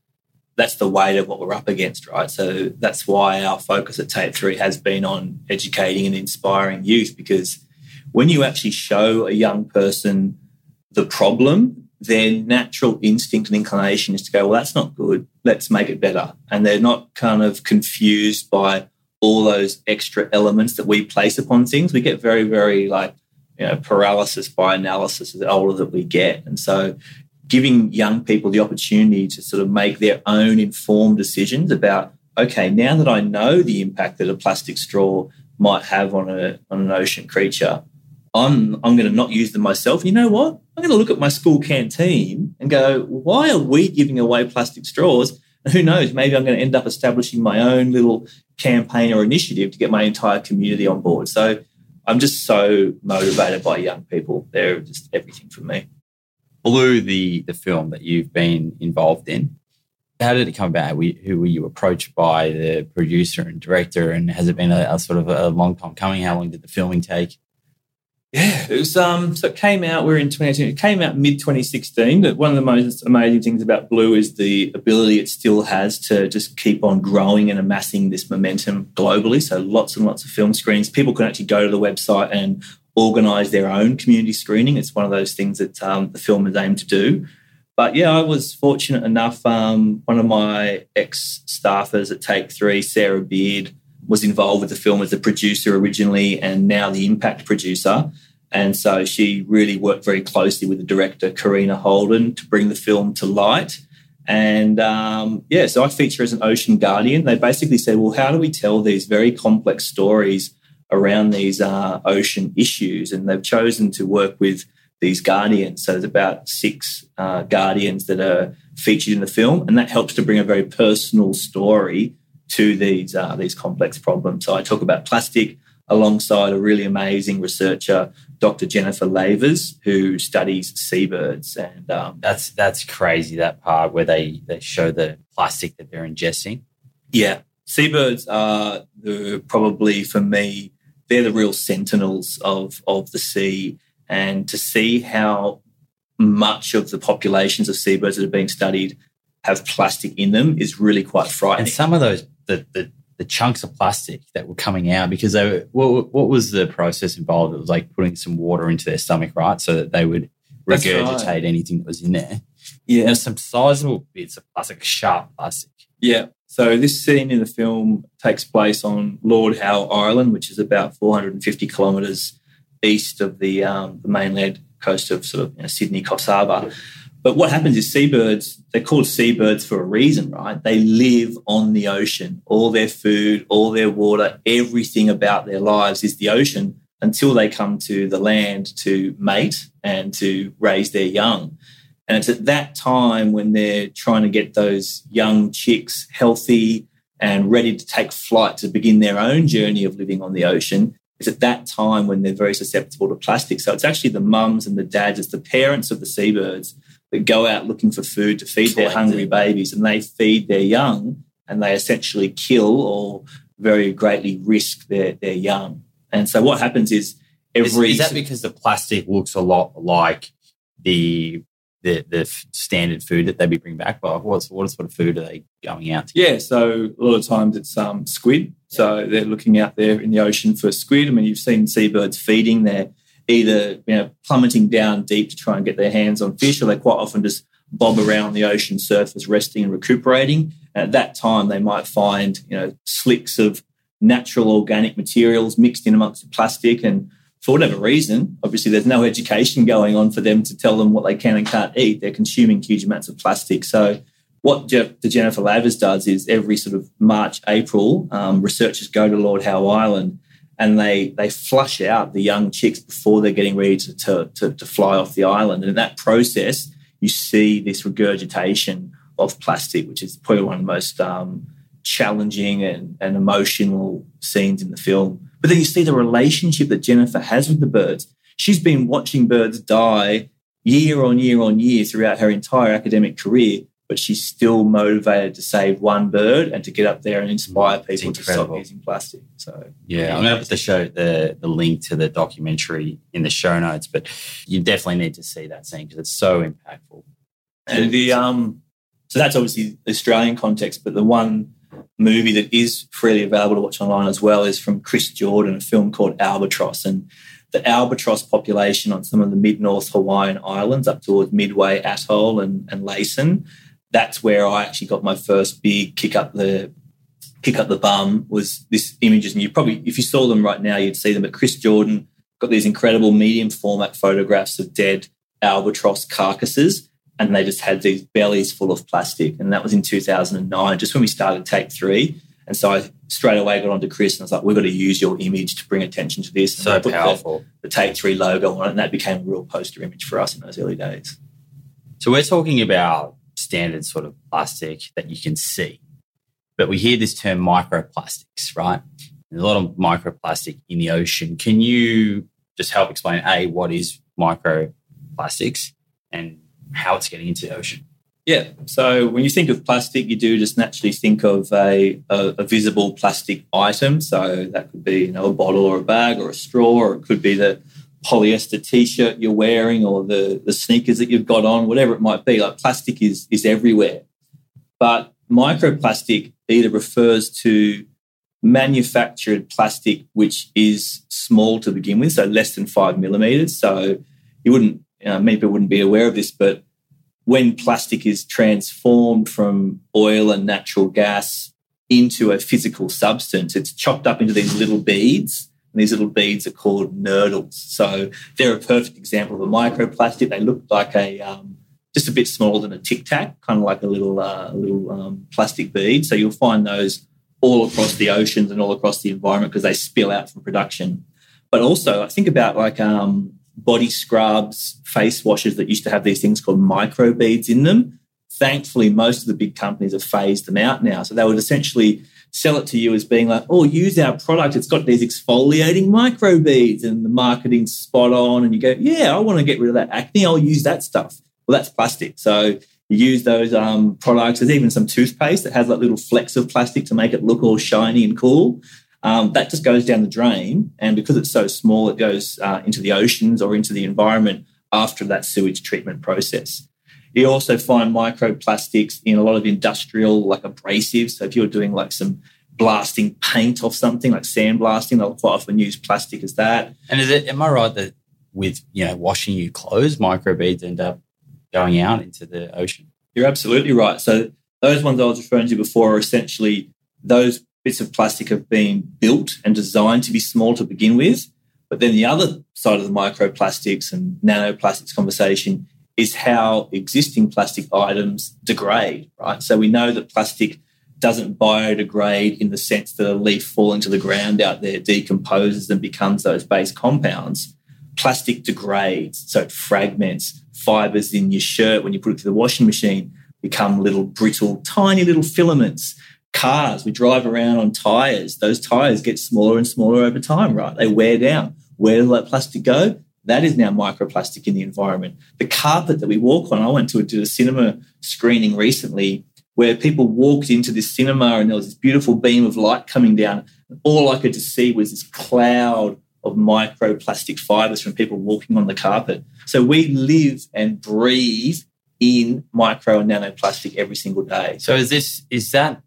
that's the weight of what we're up against, right? So that's why our focus at Take 3 has been on educating and inspiring youth because when you actually show a young person the problem their natural instinct and inclination is to go, well, that's not good. Let's make it better. And they're not kind of confused by all those extra elements that we place upon things. We get very, very like, you know, paralysis by analysis the older that we get. And so giving young people the opportunity to sort of make their own informed decisions about, okay, now that I know the impact that a plastic straw might have on a on an ocean creature, I'm I'm going to not use them myself. You know what? I'm going to look at my school canteen and go, why are we giving away plastic straws? And who knows? Maybe I'm going to end up establishing my own little campaign or initiative to get my entire community on board. So I'm just so motivated by young people. They're just everything for me.
Blue, the the film that you've been involved in, how did it come about? who were you approached by the producer and director? And has it been a, a sort of a long time coming? How long did the filming take?
Yeah, it was. Um, so it came out. We are in 2018. It came out mid 2016. One of the most amazing things about Blue is the ability it still has to just keep on growing and amassing this momentum globally. So lots and lots of film screens. People can actually go to the website and organise their own community screening. It's one of those things that um, the film is aimed to do. But yeah, I was fortunate enough. Um, one of my ex staffers at Take Three, Sarah Beard was involved with the film as a producer originally and now the impact producer. And so she really worked very closely with the director, Karina Holden, to bring the film to light. And um, yeah, so I feature as an ocean guardian. They basically said, well, how do we tell these very complex stories around these uh, ocean issues? And they've chosen to work with these guardians. So there's about six uh, guardians that are featured in the film, and that helps to bring a very personal story to these uh, these complex problems. So I talk about plastic alongside a really amazing researcher, Dr. Jennifer Lavers, who studies seabirds. And um,
that's that's crazy that part where they they show the plastic that they're ingesting.
Yeah, seabirds are the probably for me they're the real sentinels of of the sea, and to see how much of the populations of seabirds that are being studied have plastic in them is really quite frightening.
And some of those the, the, the chunks of plastic that were coming out because they were, what, what was the process involved? It was like putting some water into their stomach, right? So that they would regurgitate right. anything that was in there. Yeah. There's some sizable bits of plastic, sharp plastic.
Yeah. So this scene in the film takes place on Lord Howe Island, which is about 450 kilometres east of the, um, the mainland coast of sort of you know, Sydney, Coffs Harbour. But what happens is seabirds, they're called seabirds for a reason, right? They live on the ocean. All their food, all their water, everything about their lives is the ocean until they come to the land to mate and to raise their young. And it's at that time when they're trying to get those young chicks healthy and ready to take flight to begin their own journey of living on the ocean. It's at that time when they're very susceptible to plastic. So it's actually the mums and the dads, it's the parents of the seabirds that go out looking for food to feed their hungry babies and they feed their young and they essentially kill or very greatly risk their, their young. And so what happens is every
is, is that because the plastic looks a lot like the the, the standard food that they'd be bring back? But what's what sort of food are they going out to?
Yeah, so a lot of times it's um, squid. So they're looking out there in the ocean for squid. I mean, you've seen seabirds feeding. They're either you know plummeting down deep to try and get their hands on fish, or they quite often just bob around the ocean surface, resting and recuperating. And at that time, they might find you know slicks of natural organic materials mixed in amongst the plastic, and for whatever reason, obviously there's no education going on for them to tell them what they can and can't eat. They're consuming huge amounts of plastic. So what the Jennifer Lavers does is every sort of March, April, um, researchers go to Lord Howe Island and they they flush out the young chicks before they're getting ready to, to, to, to fly off the island. And in that process, you see this regurgitation of plastic, which is probably one of the most um, challenging and, and emotional scenes in the film. But then you see the relationship that Jennifer has with the birds. She's been watching birds die year on year on year throughout her entire academic career but she's still motivated to save one bird and to get up there and inspire people to stop using plastic. So
yeah, I'm going to put the show the the link to the documentary in the show notes, but you definitely need to see that scene because it's so impactful.
And the um, so that's obviously the Australian context, but the one movie that is freely available to watch online as well is from Chris Jordan, a film called Albatross, and the albatross population on some of the mid North Hawaiian islands up towards Midway Atoll and, and Laysan that's where I actually got my first big kick up the kick up the bum was this images. And you probably, if you saw them right now, you'd see them. But Chris Jordan got these incredible medium format photographs of dead albatross carcasses. And they just had these bellies full of plastic. And that was in 2009, just when we started Take Three. And so I straight away got onto Chris and I was like, we've got to use your image to bring attention to this.
So powerful.
The, the Take Three logo on it. And that became a real poster image for us in those early days.
So we're talking about standard sort of plastic that you can see. But we hear this term microplastics, right? There's a lot of microplastic in the ocean. Can you just help explain A, what is microplastics and how it's getting into the ocean?
Yeah. So when you think of plastic, you do just naturally think of a, a, a, visible plastic item. So that could be, you know, a bottle or a bag or a straw, or it could be the polyester t-shirt you're wearing or the, the sneakers that you've got on, whatever it might be. Like plastic is is everywhere. But microplastic either refers to manufactured plastic which is small to begin with, so less than five millimeters. So you wouldn't, you know, many people wouldn't be aware of this, but when plastic is transformed from oil and natural gas into a physical substance, it's chopped up into these little beads. And these little beads are called nurdles. So they're a perfect example of a microplastic. They look like a um, just a bit smaller than a tic tac, kind of like a little uh, little um, plastic bead. So you'll find those all across the oceans and all across the environment because they spill out from production. But also, I think about like um, body scrubs, face washes that used to have these things called micro beads in them. Thankfully, most of the big companies have phased them out now. So they would essentially sell it to you as being like, oh, use our product. It's got these exfoliating microbeads and the marketing's spot on. And you go, yeah, I want to get rid of that acne. I'll use that stuff. Well, that's plastic. So you use those um, products. There's even some toothpaste that has that little flecks of plastic to make it look all shiny and cool. Um, that just goes down the drain. And because it's so small, it goes uh, into the oceans or into the environment after that sewage treatment process. You also find microplastics in a lot of industrial, like abrasives. So if you're doing like some blasting paint off something, like sandblasting, they'll quite often use plastic as that.
And is it? Am I right that with you know washing your clothes, microbeads end up going out into the ocean?
You're absolutely right. So those ones I was referring to before are essentially those bits of plastic have been built and designed to be small to begin with. But then the other side of the microplastics and nanoplastics conversation is how existing plastic items degrade, right? So we know that plastic doesn't biodegrade in the sense that a leaf falling to the ground out there decomposes and becomes those base compounds. Plastic degrades, so it fragments. Fibers in your shirt when you put it through the washing machine become little brittle, tiny little filaments cars, we drive around on tires. Those tires get smaller and smaller over time, right? They wear down. Where does that plastic go? That is now microplastic in the environment. The carpet that we walk on, I went to a, a cinema screening recently where people walked into this cinema and there was this beautiful beam of light coming down. All I could just see was this cloud of microplastic fibers from people walking on the carpet. So we live and breathe in micro and nanoplastic every single day.
So is this is that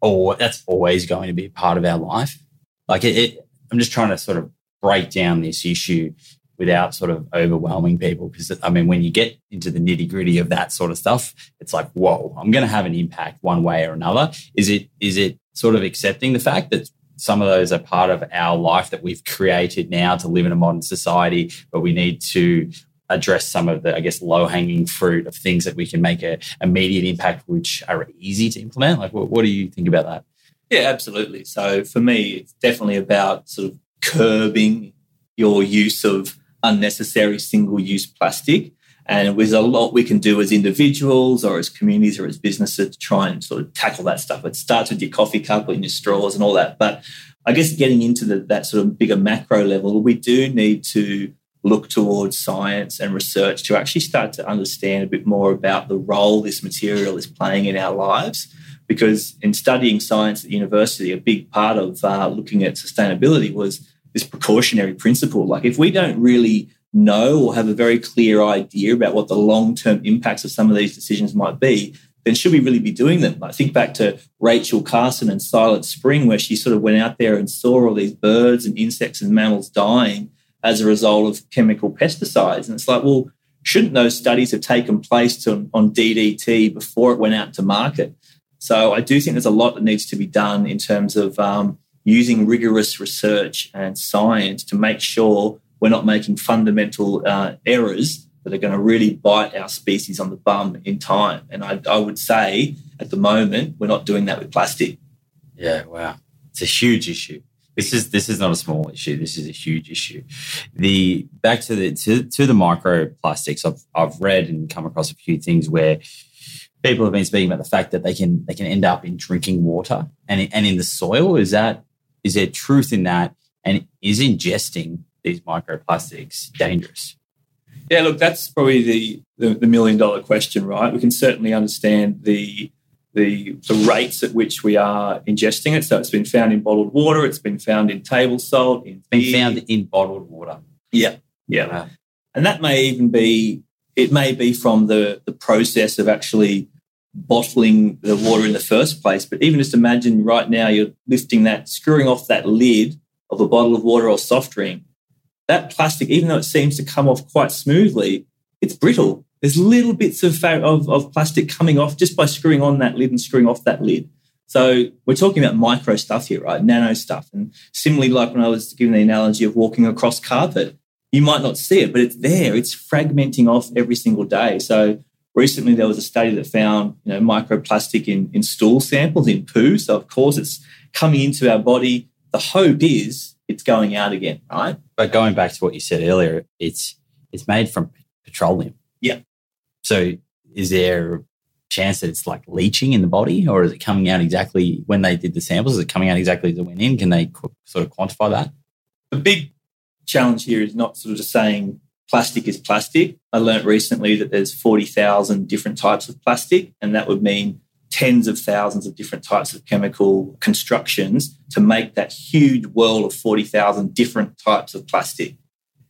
or that's always going to be part of our life. Like it, it, I'm just trying to sort of break down this issue without sort of overwhelming people. Because I mean, when you get into the nitty gritty of that sort of stuff, it's like, whoa, I'm going to have an impact one way or another. Is it is it sort of accepting the fact that some of those are part of our life that we've created now to live in a modern society, but we need to address some of the, I guess, low hanging fruit of things that we can make an immediate impact, which are easy to implement? Like, what, what, do you think about that?
Yeah, absolutely. So for me, it's definitely about sort of curbing your use of unnecessary single use plastic. And there's a lot we can do as individuals or as communities or as businesses to try and sort of tackle that stuff. It starts with your coffee cup and your straws and all that. But I guess getting into the, that sort of bigger macro level, we do need to look towards science and research to actually start to understand a bit more about the role this material is playing in our lives. Because in studying science at university, a big part of uh, looking at sustainability was this precautionary principle. Like, if we don't really know or have a very clear idea about what the long term impacts of some of these decisions might be, then should we really be doing them? I think back to Rachel Carson and Silent Spring, where she sort of went out there and saw all these birds and insects and mammals dying as a result of chemical pesticides. And it's like, well, shouldn't those studies have taken place to, on DDT before it went out to market? So I do think there's a lot that needs to be done in terms of um, using rigorous research and science to make sure we're not making fundamental uh, errors that are going to really bite our species on the bum in time. And I, I would say at the moment, we're not doing that with plastic.
Yeah, wow. It's a huge issue. This is this is not a small issue. This is a huge issue. The back to the to, to the microplastics. I've I've read and come across a few things where people have been speaking about the fact that they can they can end up in drinking water and and in the soil. Is that is there truth in that? And is ingesting these microplastics dangerous?
Yeah, look, that's probably the, the, the million dollar question, right? We can certainly understand the the, the rates at which we are ingesting it. So it's been found in bottled water, it's been found in table salt, in
been beer. found in bottled water.
Yeah, yeah. Wow. And that may even be it may be from the the process of actually bottling the water in the first place. But even just imagine right now you're lifting that, screwing off that lid of a bottle of water or soft drink. That plastic, even though it seems to come off quite smoothly, it's brittle. There's little bits of, of, of plastic coming off just by screwing on that lid and screwing off that lid. So we're talking about micro stuff here, right? Nano stuff. And similarly, like when I was giving the analogy of walking across carpet, you might not see it, but it's there. It's fragmenting off every single day. So recently there was a study that found, you know, microplastic in, in stool samples in poo. So of course it's coming into our body. The hope is it's going out again, right?
But going back to what you said earlier, it's it's made from petroleum.
Yeah.
So is there a chance that it's like leaching in the body or is it coming out exactly when they did the samples? Is it coming out exactly as it went in? Can they sort of quantify that?
The big challenge here is not sort of just saying plastic is plastic. I learned recently that there's 40,000 different types of plastic, and that would mean tens of thousands of different types of chemical constructions to make that huge world of 40,000 different types of plastic.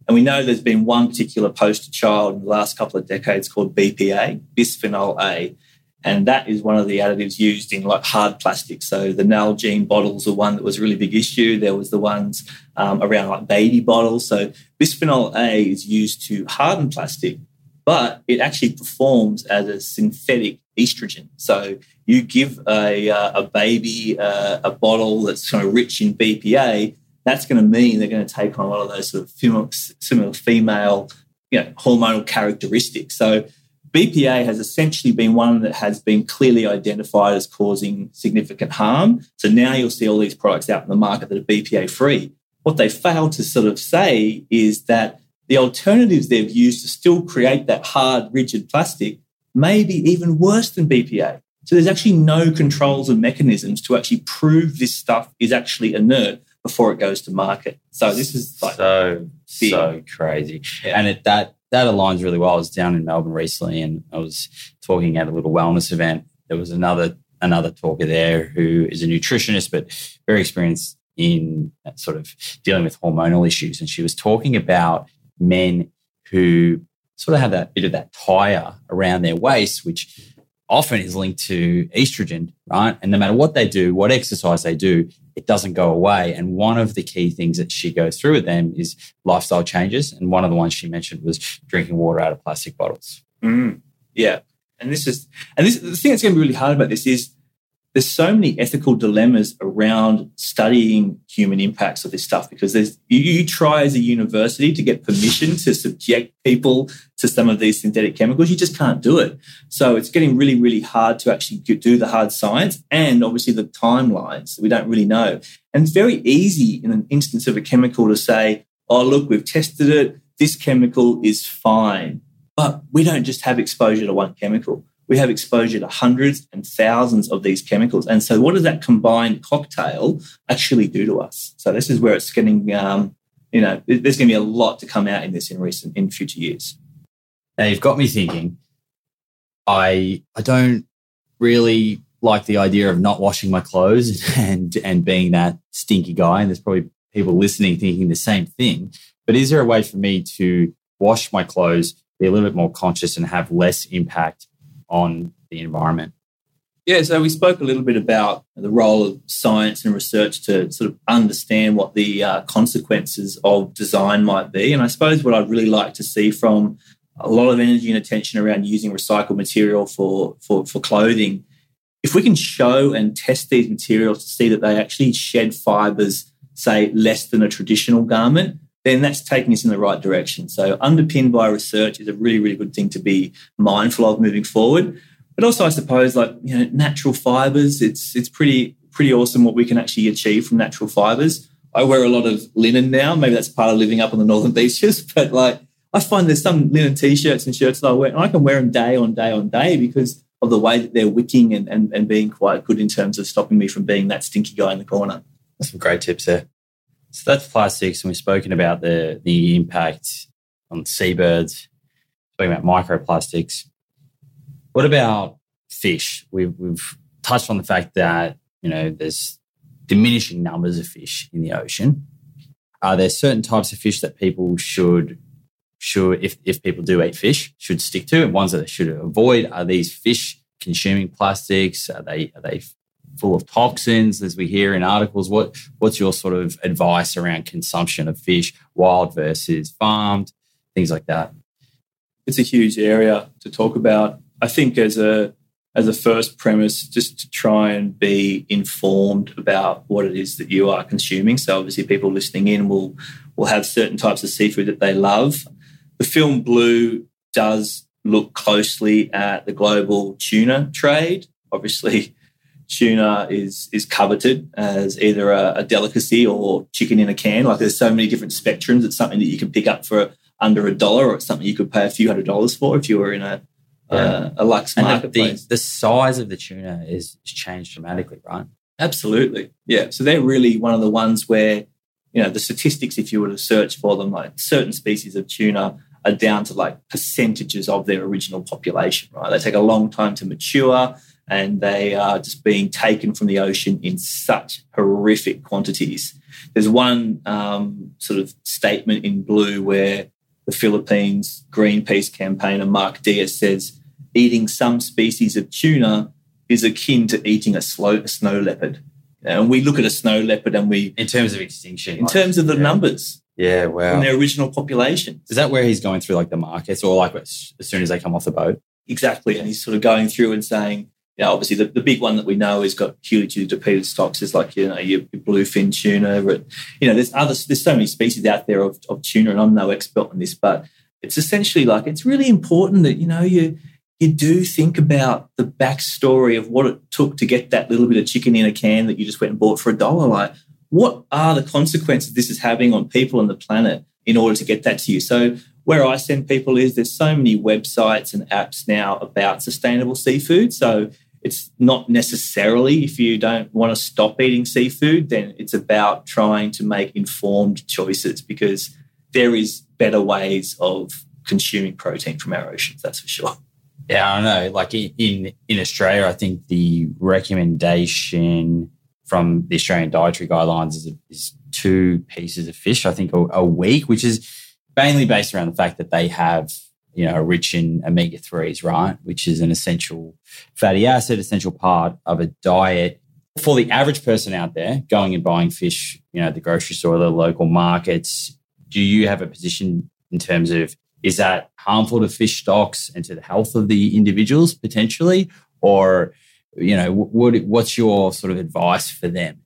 And we know there's been one particular poster child in the last couple of decades called BPA, bisphenol A. And that is one of the additives used in like hard plastic. So the Nalgene bottles are one that was a really big issue. There was the ones um, around like baby bottles. So bisphenol A is used to harden plastic, but it actually performs as a synthetic estrogen. So you give a, uh, a baby uh, a bottle that's kind of rich in BPA, that's going to mean they're going to take on a lot of those sort of similar female you know, hormonal characteristics. So BPA has essentially been one that has been clearly identified as causing significant harm. So now you'll see all these products out in the market that are BPA free. What they fail to sort of say is that the alternatives they've used to still create that hard, rigid plastic may be even worse than BPA. So there's actually no controls or mechanisms to actually prove this stuff is actually inert before it goes to market. So this is like
so big. so crazy, yeah. and it, that that aligns really well. I was down in Melbourne recently, and I was talking at a little wellness event. There was another another talker there who is a nutritionist, but very experienced in sort of dealing with hormonal issues, and she was talking about men who sort of have that bit of that tire around their waist, which often is linked to estrogen, right? And no matter what they do, what exercise they do, it doesn't go away. And one of the key things that she goes through with them is lifestyle changes. And one of the ones she mentioned was drinking water out of plastic bottles.
Mm, yeah. And this is, and this, the thing that's going to be really hard about this is there's so many ethical dilemmas around studying human impacts of this stuff because there's you, you, try as a university to get permission to subject people to some of these synthetic chemicals you just can't do it. So it's getting really really hard to actually do the hard science and obviously the timelines. We don't really know. And it's very easy in an instance of a chemical to say oh look we've tested it. This chemical is fine. But we don't just have exposure to one chemical we have exposure to hundreds and thousands of these chemicals. And so, what does that combined cocktail actually do to us? So, this is where it's getting, um, you know, there's going to be a lot to come out in this in recent, in future years.
Now, you've got me thinking. I I don't really like the idea of not washing my clothes and and being that stinky guy. And there's probably people listening thinking the same thing. But is there a way for me to wash my clothes, be a little bit more conscious, and have less impact on the environment?
Yeah, so we spoke a little bit about the role of science and research to sort of understand what the uh, consequences of design might be. And I suppose what I'd really like to see from a lot of energy and attention around using recycled material for, for, for clothing if we can show and test these materials to see that they actually shed fibers, say, less than a traditional garment, then that's taking us in the right direction. So, underpinned by research is a really, really good thing to be mindful of moving forward. But also, I suppose, like you know, natural fibers, it's it's pretty pretty awesome what we can actually achieve from natural fibers. I wear a lot of linen now. Maybe that's part of living up on the northern beaches, but like I find there's some linen t-shirts and shirts that I wear, and I can wear them day on day on day because of the way that they're wicking and, and, and being quite good in terms of stopping me from being that stinky guy in the corner.
That's some great tips there. So that's plastics, and we've spoken about the the impact on seabirds, Talking about microplastics. What about fish? We've we've touched on the fact that you know there's diminishing numbers of fish in the ocean. Are there certain types of fish that people should should if if people do eat fish should stick to, and ones that they should avoid? Are these fish consuming plastics? Are they are they full of toxins, as we hear in articles? What what's your sort of advice around consumption of fish, wild versus farmed, things like that?
It's a huge area to talk about. I think as a as a first premise, just to try and be informed about what it is that you are consuming. So obviously, people listening in will will have certain types of seafood that they love. The film Blue does look closely at the global tuna trade. Obviously, tuna is is coveted as either a, a, delicacy or chicken in a can. Like there's so many different spectrums. It's something that you can pick up for under a dollar, or it's something you could pay a few hundred dollars for if you were in a yeah. uh, a Lux and marketplace.
The, the size of the tuna is changed dramatically, right?
Absolutely, yeah. So they're really one of the ones where you know the statistics, if you were to search for them, like certain species of tuna are down to like percentages of their original population, right? They take a long time to mature and they are just being taken from the ocean in such horrific quantities. There's one um, sort of statement in blue where the Philippines Greenpeace campaigner Mark Diaz says, eating some species of tuna is akin to eating a, slow, a snow leopard. And we look at a snow leopard and we.
In terms of extinction.
In like, terms of the yeah. numbers.
Yeah, wow.
From their original population.
Is that where he's going through like the markets or like as soon as they come off the boat?
Exactly. And he's sort of going through and saying, you know, obviously the, the big one that we know has got hugely depleted stocks is like, you know, your, your bluefin tuna. But, you know, there's other, there's so many species out there of, of tuna and I'm no expert on this, but it's essentially like, it's really important that, you know, you, you do think about the backstory of what it took to get that little bit of chicken in a can that you just went and bought for a dollar. Like, what are the consequences this is having on people and the planet in order to get that to you? So, where I send people is there's so many websites and apps now about sustainable seafood. So, it's not necessarily if you don't want to stop eating seafood, then it's about trying to make informed choices because there is better ways of consuming protein from our oceans, that's for sure.
Yeah, I know. Like in in Australia, I think the recommendation from the Australian Dietary Guidelines is, is two pieces of fish, I think, a, a, week, which is mainly based around the fact that they have, you know, rich in omega 3s, right? Which is an essential fatty acid, essential part of a diet. For the average person out there going and buying fish, you know, at the grocery store, the local markets, do you have a position in terms of is that harmful to fish stocks and to the health of the individuals potentially? Or you know, what, what's your sort of advice for them?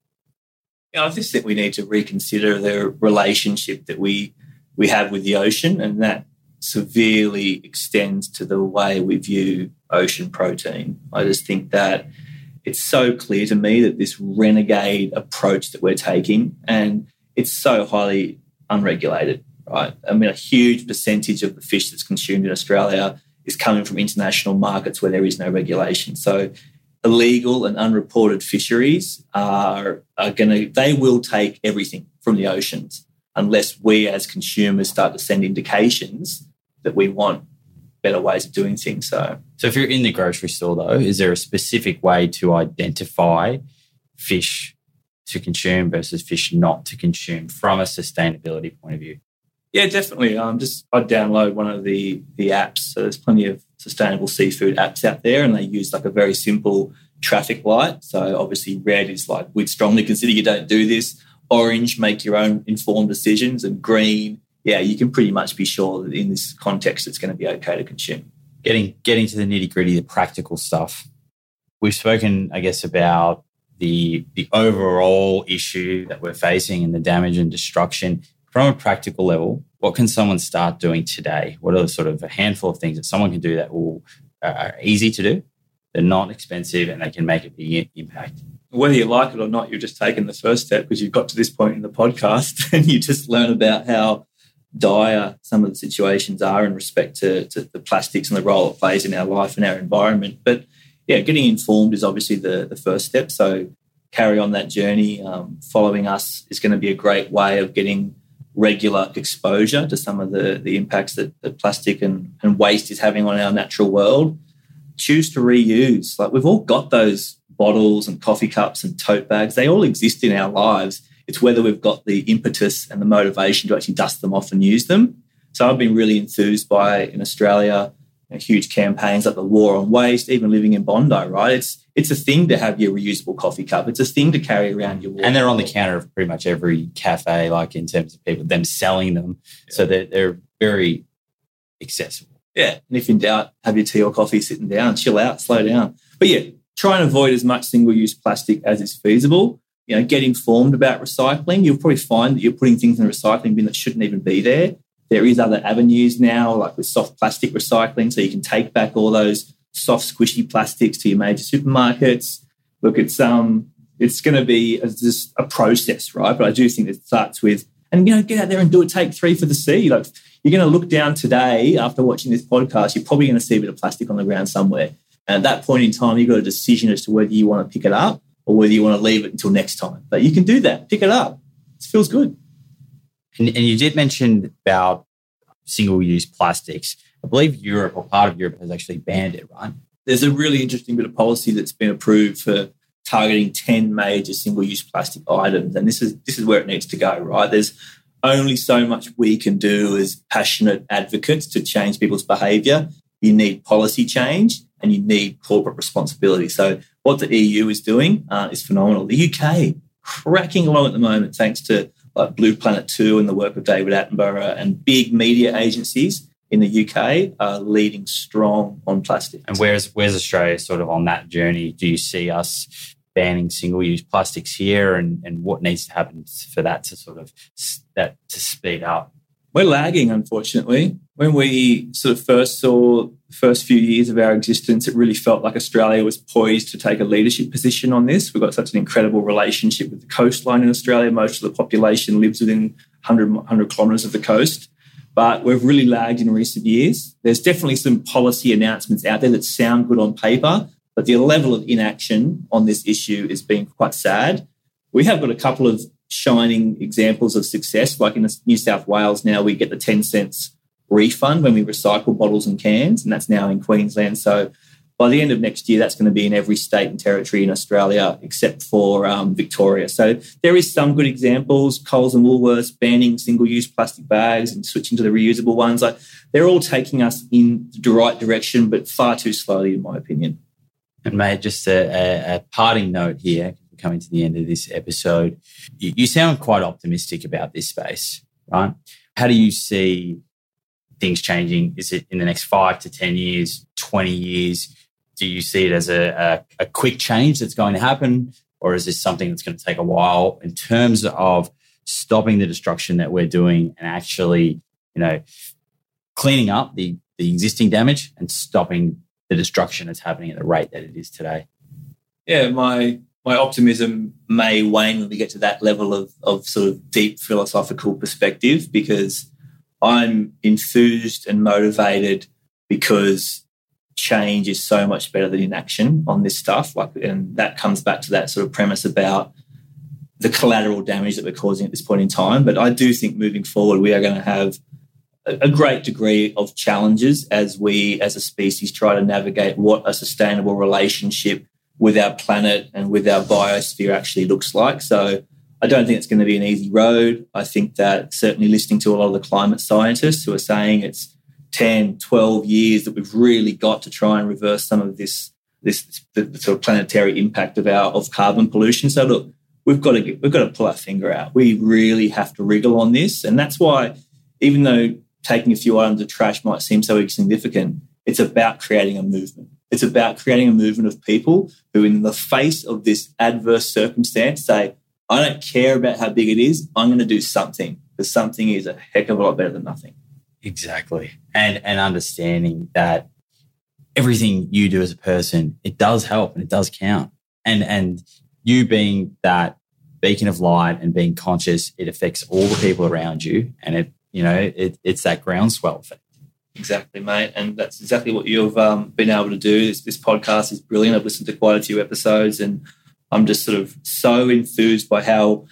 Yeah, I just think we need to reconsider the relationship that we we have with the ocean, and that severely extends to the way we view ocean protein. I just think that it's so clear to me that this renegade approach that we're taking, and it's so highly unregulated, right? I mean, a huge percentage of the fish that's consumed in Australia is coming from international markets where there is no regulation. So illegal and unreported fisheries are, are going to, they will take everything from the oceans unless we as consumers start to send indications that we want better ways of doing things. So,
so if you're in the grocery store though, is there a specific way to identify fish to consume versus fish not to consume from a sustainability point of view?
Yeah, definitely. Um, just I download one of the the apps. So there's plenty of sustainable seafood apps out there, and they use like a very simple traffic light. So obviously, red is like we'd strongly consider you don't do this. Orange, make your own informed decisions, and green, yeah, you can pretty much be sure that in this context, it's going to be okay to consume.
Getting getting to the nitty gritty, the practical stuff. we've spoken, I guess, about the the overall issue that we're facing and the damage and destruction. From a practical level, what can someone start doing today? What are the sort of a handful of things that someone can do that will uh, are easy to do, they're not expensive, and they can make a big impact?
Whether you like it or not, you've just taken the first step because you've got to this point in the podcast and you just learn about how dire some of the situations are in respect to, to the plastics and the role it plays in our life and our environment. But yeah, getting informed is obviously the, the first step. So carry on that journey. Um, following us is going to be a great way of getting regular exposure to some of the, the impacts that, that plastic and, and waste is having on our natural world. Choose to reuse. Like we've all got those bottles and coffee cups and tote bags. They all exist in our lives. It's whether we've got the impetus and the motivation to actually dust them off and use them. So I've been really enthused by in Australia know, huge campaigns like the War on Waste, even living in Bondi, right? It's it's a thing to have your reusable coffee cup. It's a thing to carry around your water.
And they're on the counter of pretty much every cafe, like in terms of people them selling them. Yeah. So they're they're very accessible.
Yeah. And if in doubt, have your tea or coffee sitting down, chill out, slow down. But yeah, try and avoid as much single-use plastic as is feasible. You know, get informed about recycling. You'll probably find that you're putting things in a recycling bin that shouldn't even be there. There is other avenues now, like with soft plastic recycling, so you can take back all those soft, squishy plastics to your major supermarkets. Look, it's um, it's going to be a, just a process, right? But I do think it starts with, and you know, get out there and do it. Take 3 for the sea. Like you're going to look down today after watching this podcast, you're probably going to see a bit of plastic on the ground somewhere. And at that point in time, you've got a decision as to whether you want to pick it up or whether you want to leave it until next time. But you can do that. Pick it up. It feels good.
And, and you did mention about single use plastics. I believe Europe or part of Europe has actually banned it, right?
There's a really interesting bit of policy that's been approved for targeting 10 major single use plastic items. And this is this is where it needs to go, right? There's only so much we can do as passionate advocates to change people's behavior. You need policy change and you need corporate responsibility. So, what the EU is doing uh, is phenomenal. The UK cracking along at the moment, thanks to like Blue Planet 2 and the work of David Attenborough and big media agencies in the UK are leading strong on plastic.
And where's where's Australia sort of on that journey? Do you see us banning single-use plastics here and, and what needs to happen for that to sort of that to speed up?
We're lagging, unfortunately. When we sort of first saw the first few years of our existence, it really felt like Australia was poised to take a leadership position on this. We've got such an incredible relationship with the coastline in Australia. Most of the population lives within 100, 100 kilometres of the coast. But we've really lagged in recent years. There's definitely some policy announcements out there that sound good on paper, but the level of inaction on this issue is being quite sad. We have got a couple of shining examples of success. Like in New South Wales now, we get the 10 cents refund when we recycle bottles and cans, and that's now in Queensland. So by the end of next year, that's going to be in every state and territory in Australia except for um, Victoria. So there is some good examples. Coles and Woolworths banning single-use plastic bags and switching to the reusable ones. Like they're all taking us in the right direction, but far too slowly, in my opinion.
And mate, just a, a, a parting note here coming to the end of this episode. You, you sound quite optimistic about this space, right? How do you see things changing? Is it in the next five to 10 years, 20 years? Do you see it as a, a, a quick change that's going to happen? Or is this something that's going to take a while in terms of stopping the destruction that we're doing and actually, you know, cleaning up the, the existing damage and stopping the destruction that's happening at the rate that it is today?
Yeah, my my optimism may wane when we get to that level of, of sort of deep philosophical perspective because I'm enthused and motivated because change is so much better than inaction on this stuff. Like, and that comes back to that sort of premise about the collateral damage that we're causing at this point in time. But I do think moving forward, we are going to have a great degree of challenges as we, as a species, try to navigate what a sustainable relationship with our planet and with our biosphere actually looks like. So I don't think it's going to be an easy road. I think that certainly listening to a lot of the climate scientists who are saying it's 10, 12 years that we've really got to try and reverse some of this, this the, the sort of planetary impact of our of carbon pollution. So look, we've got to get, we've got to pull our finger out. We really have to wriggle on this, and that's why even though taking a few items of trash might seem so insignificant, it's about creating a movement It's about creating a movement of people who, in the face of this adverse circumstance, say, I don't care about how big it is. I'm going to do something because something is a heck of a lot better than nothing.
Exactly. And and understanding that everything you do as a person, it does help and it does count. And and you being that beacon of light and being conscious, it affects all the people around you. And it, you know, it, it's that groundswell effect.
Exactly, mate. And that's exactly what you've um, been able to do. This, this podcast is brilliant. I've listened to quite a few episodes and I'm just sort of so enthused by how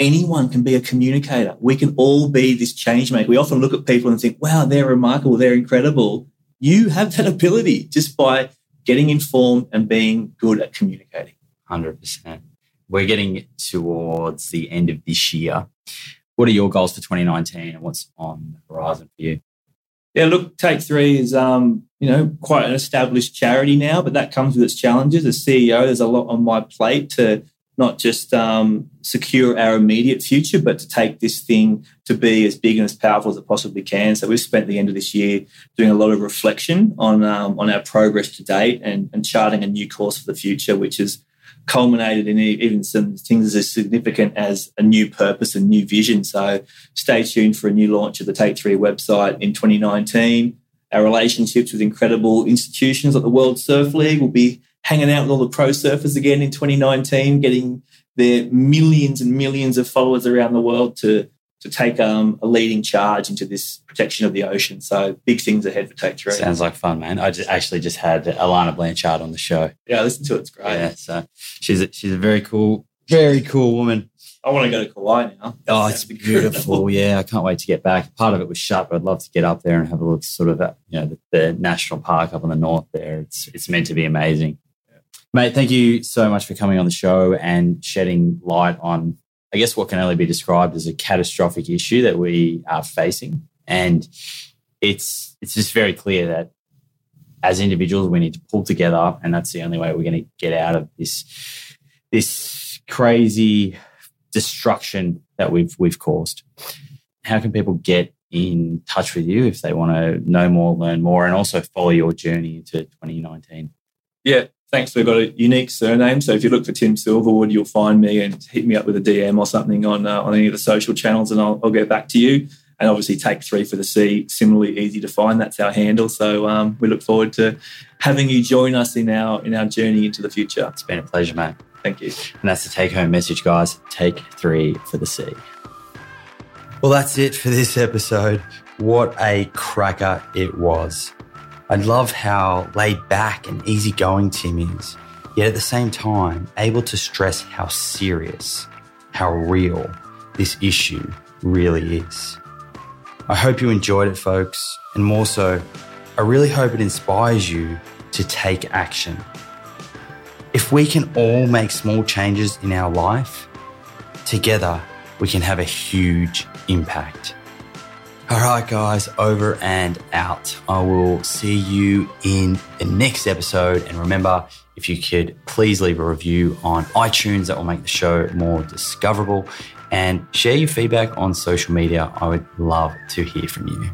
anyone can be a communicator. We can all be this change maker. We often look at people and think, wow, they're remarkable, they're incredible. You have that ability just by getting informed and being good at communicating.
100%. We're getting towards the end of this year. What are your goals for 2019 and what's on the horizon for you?
Yeah, look, Take 3 is um, you know quite an established charity now, but that comes with its challenges. As CEO, there's a lot on my plate to not just um, secure our immediate future, but to take this thing to be as big and as powerful as it possibly can. So we've spent the end of this year doing a lot of reflection on um, on our progress to date and, and charting a new course for the future, which has culminated in even some things as significant as a new purpose and new vision. So stay tuned for a new launch of the Take 3 website in 2019. Our relationships with incredible institutions like the World Surf League will be hanging out with all the pro surfers again in 2019, getting their millions and millions of followers around the world to to take um, a leading charge into this protection of the ocean. So big things ahead for Take 3.
Sounds like fun, man. I just actually just had Alana Blanchard on the show.
Yeah, listen to it. It's great.
Yeah, so she's a, she's a very cool, very cool woman.
I want to go to Kauai now.
oh, it's beautiful. yeah, I can't wait to get back. Part of it was shut, but I'd love to get up there and have a look, sort of at you know the, the national park up in the north. There, it's it's meant to be amazing. Mate, thank you so much for coming on the show and shedding light on I guess, what can only be described as a catastrophic issue that we are facing. And it's it's just very clear that as individuals we need to pull together, and that's the only way we're going to get out of this this crazy destruction that we've we've caused. How can people get in touch with you if they want to know more, learn more, and also follow your journey into 2019?
Yeah, thanks. We've got a unique surname. So if you look for Tim Silverwood, you'll find me and hit me up with a DM or something on uh, on any of the social channels, and I'll, I'll, get back to you. And obviously, take 3 for the Sea. Similarly easy to find. That's our handle. So um, we look forward to having you join us in our in our journey into the future.
It's been a pleasure, mate.
Thank you.
And that's the take home message, guys. Take 3 for the Sea. Well, that's it for this episode. What a cracker it was. I love how laid back and easygoing Tim is, yet at the same time, able to stress how serious, how real this issue really is. I hope you enjoyed it, folks, and more so, I really hope it inspires you to take action. If we can all make small changes in our life, together we can have a huge impact. All right, guys, over and out. I will see you in the next episode. And remember, if you could please leave a review on iTunes, that will make the show more discoverable. And share your feedback on social media. I would love to hear from you.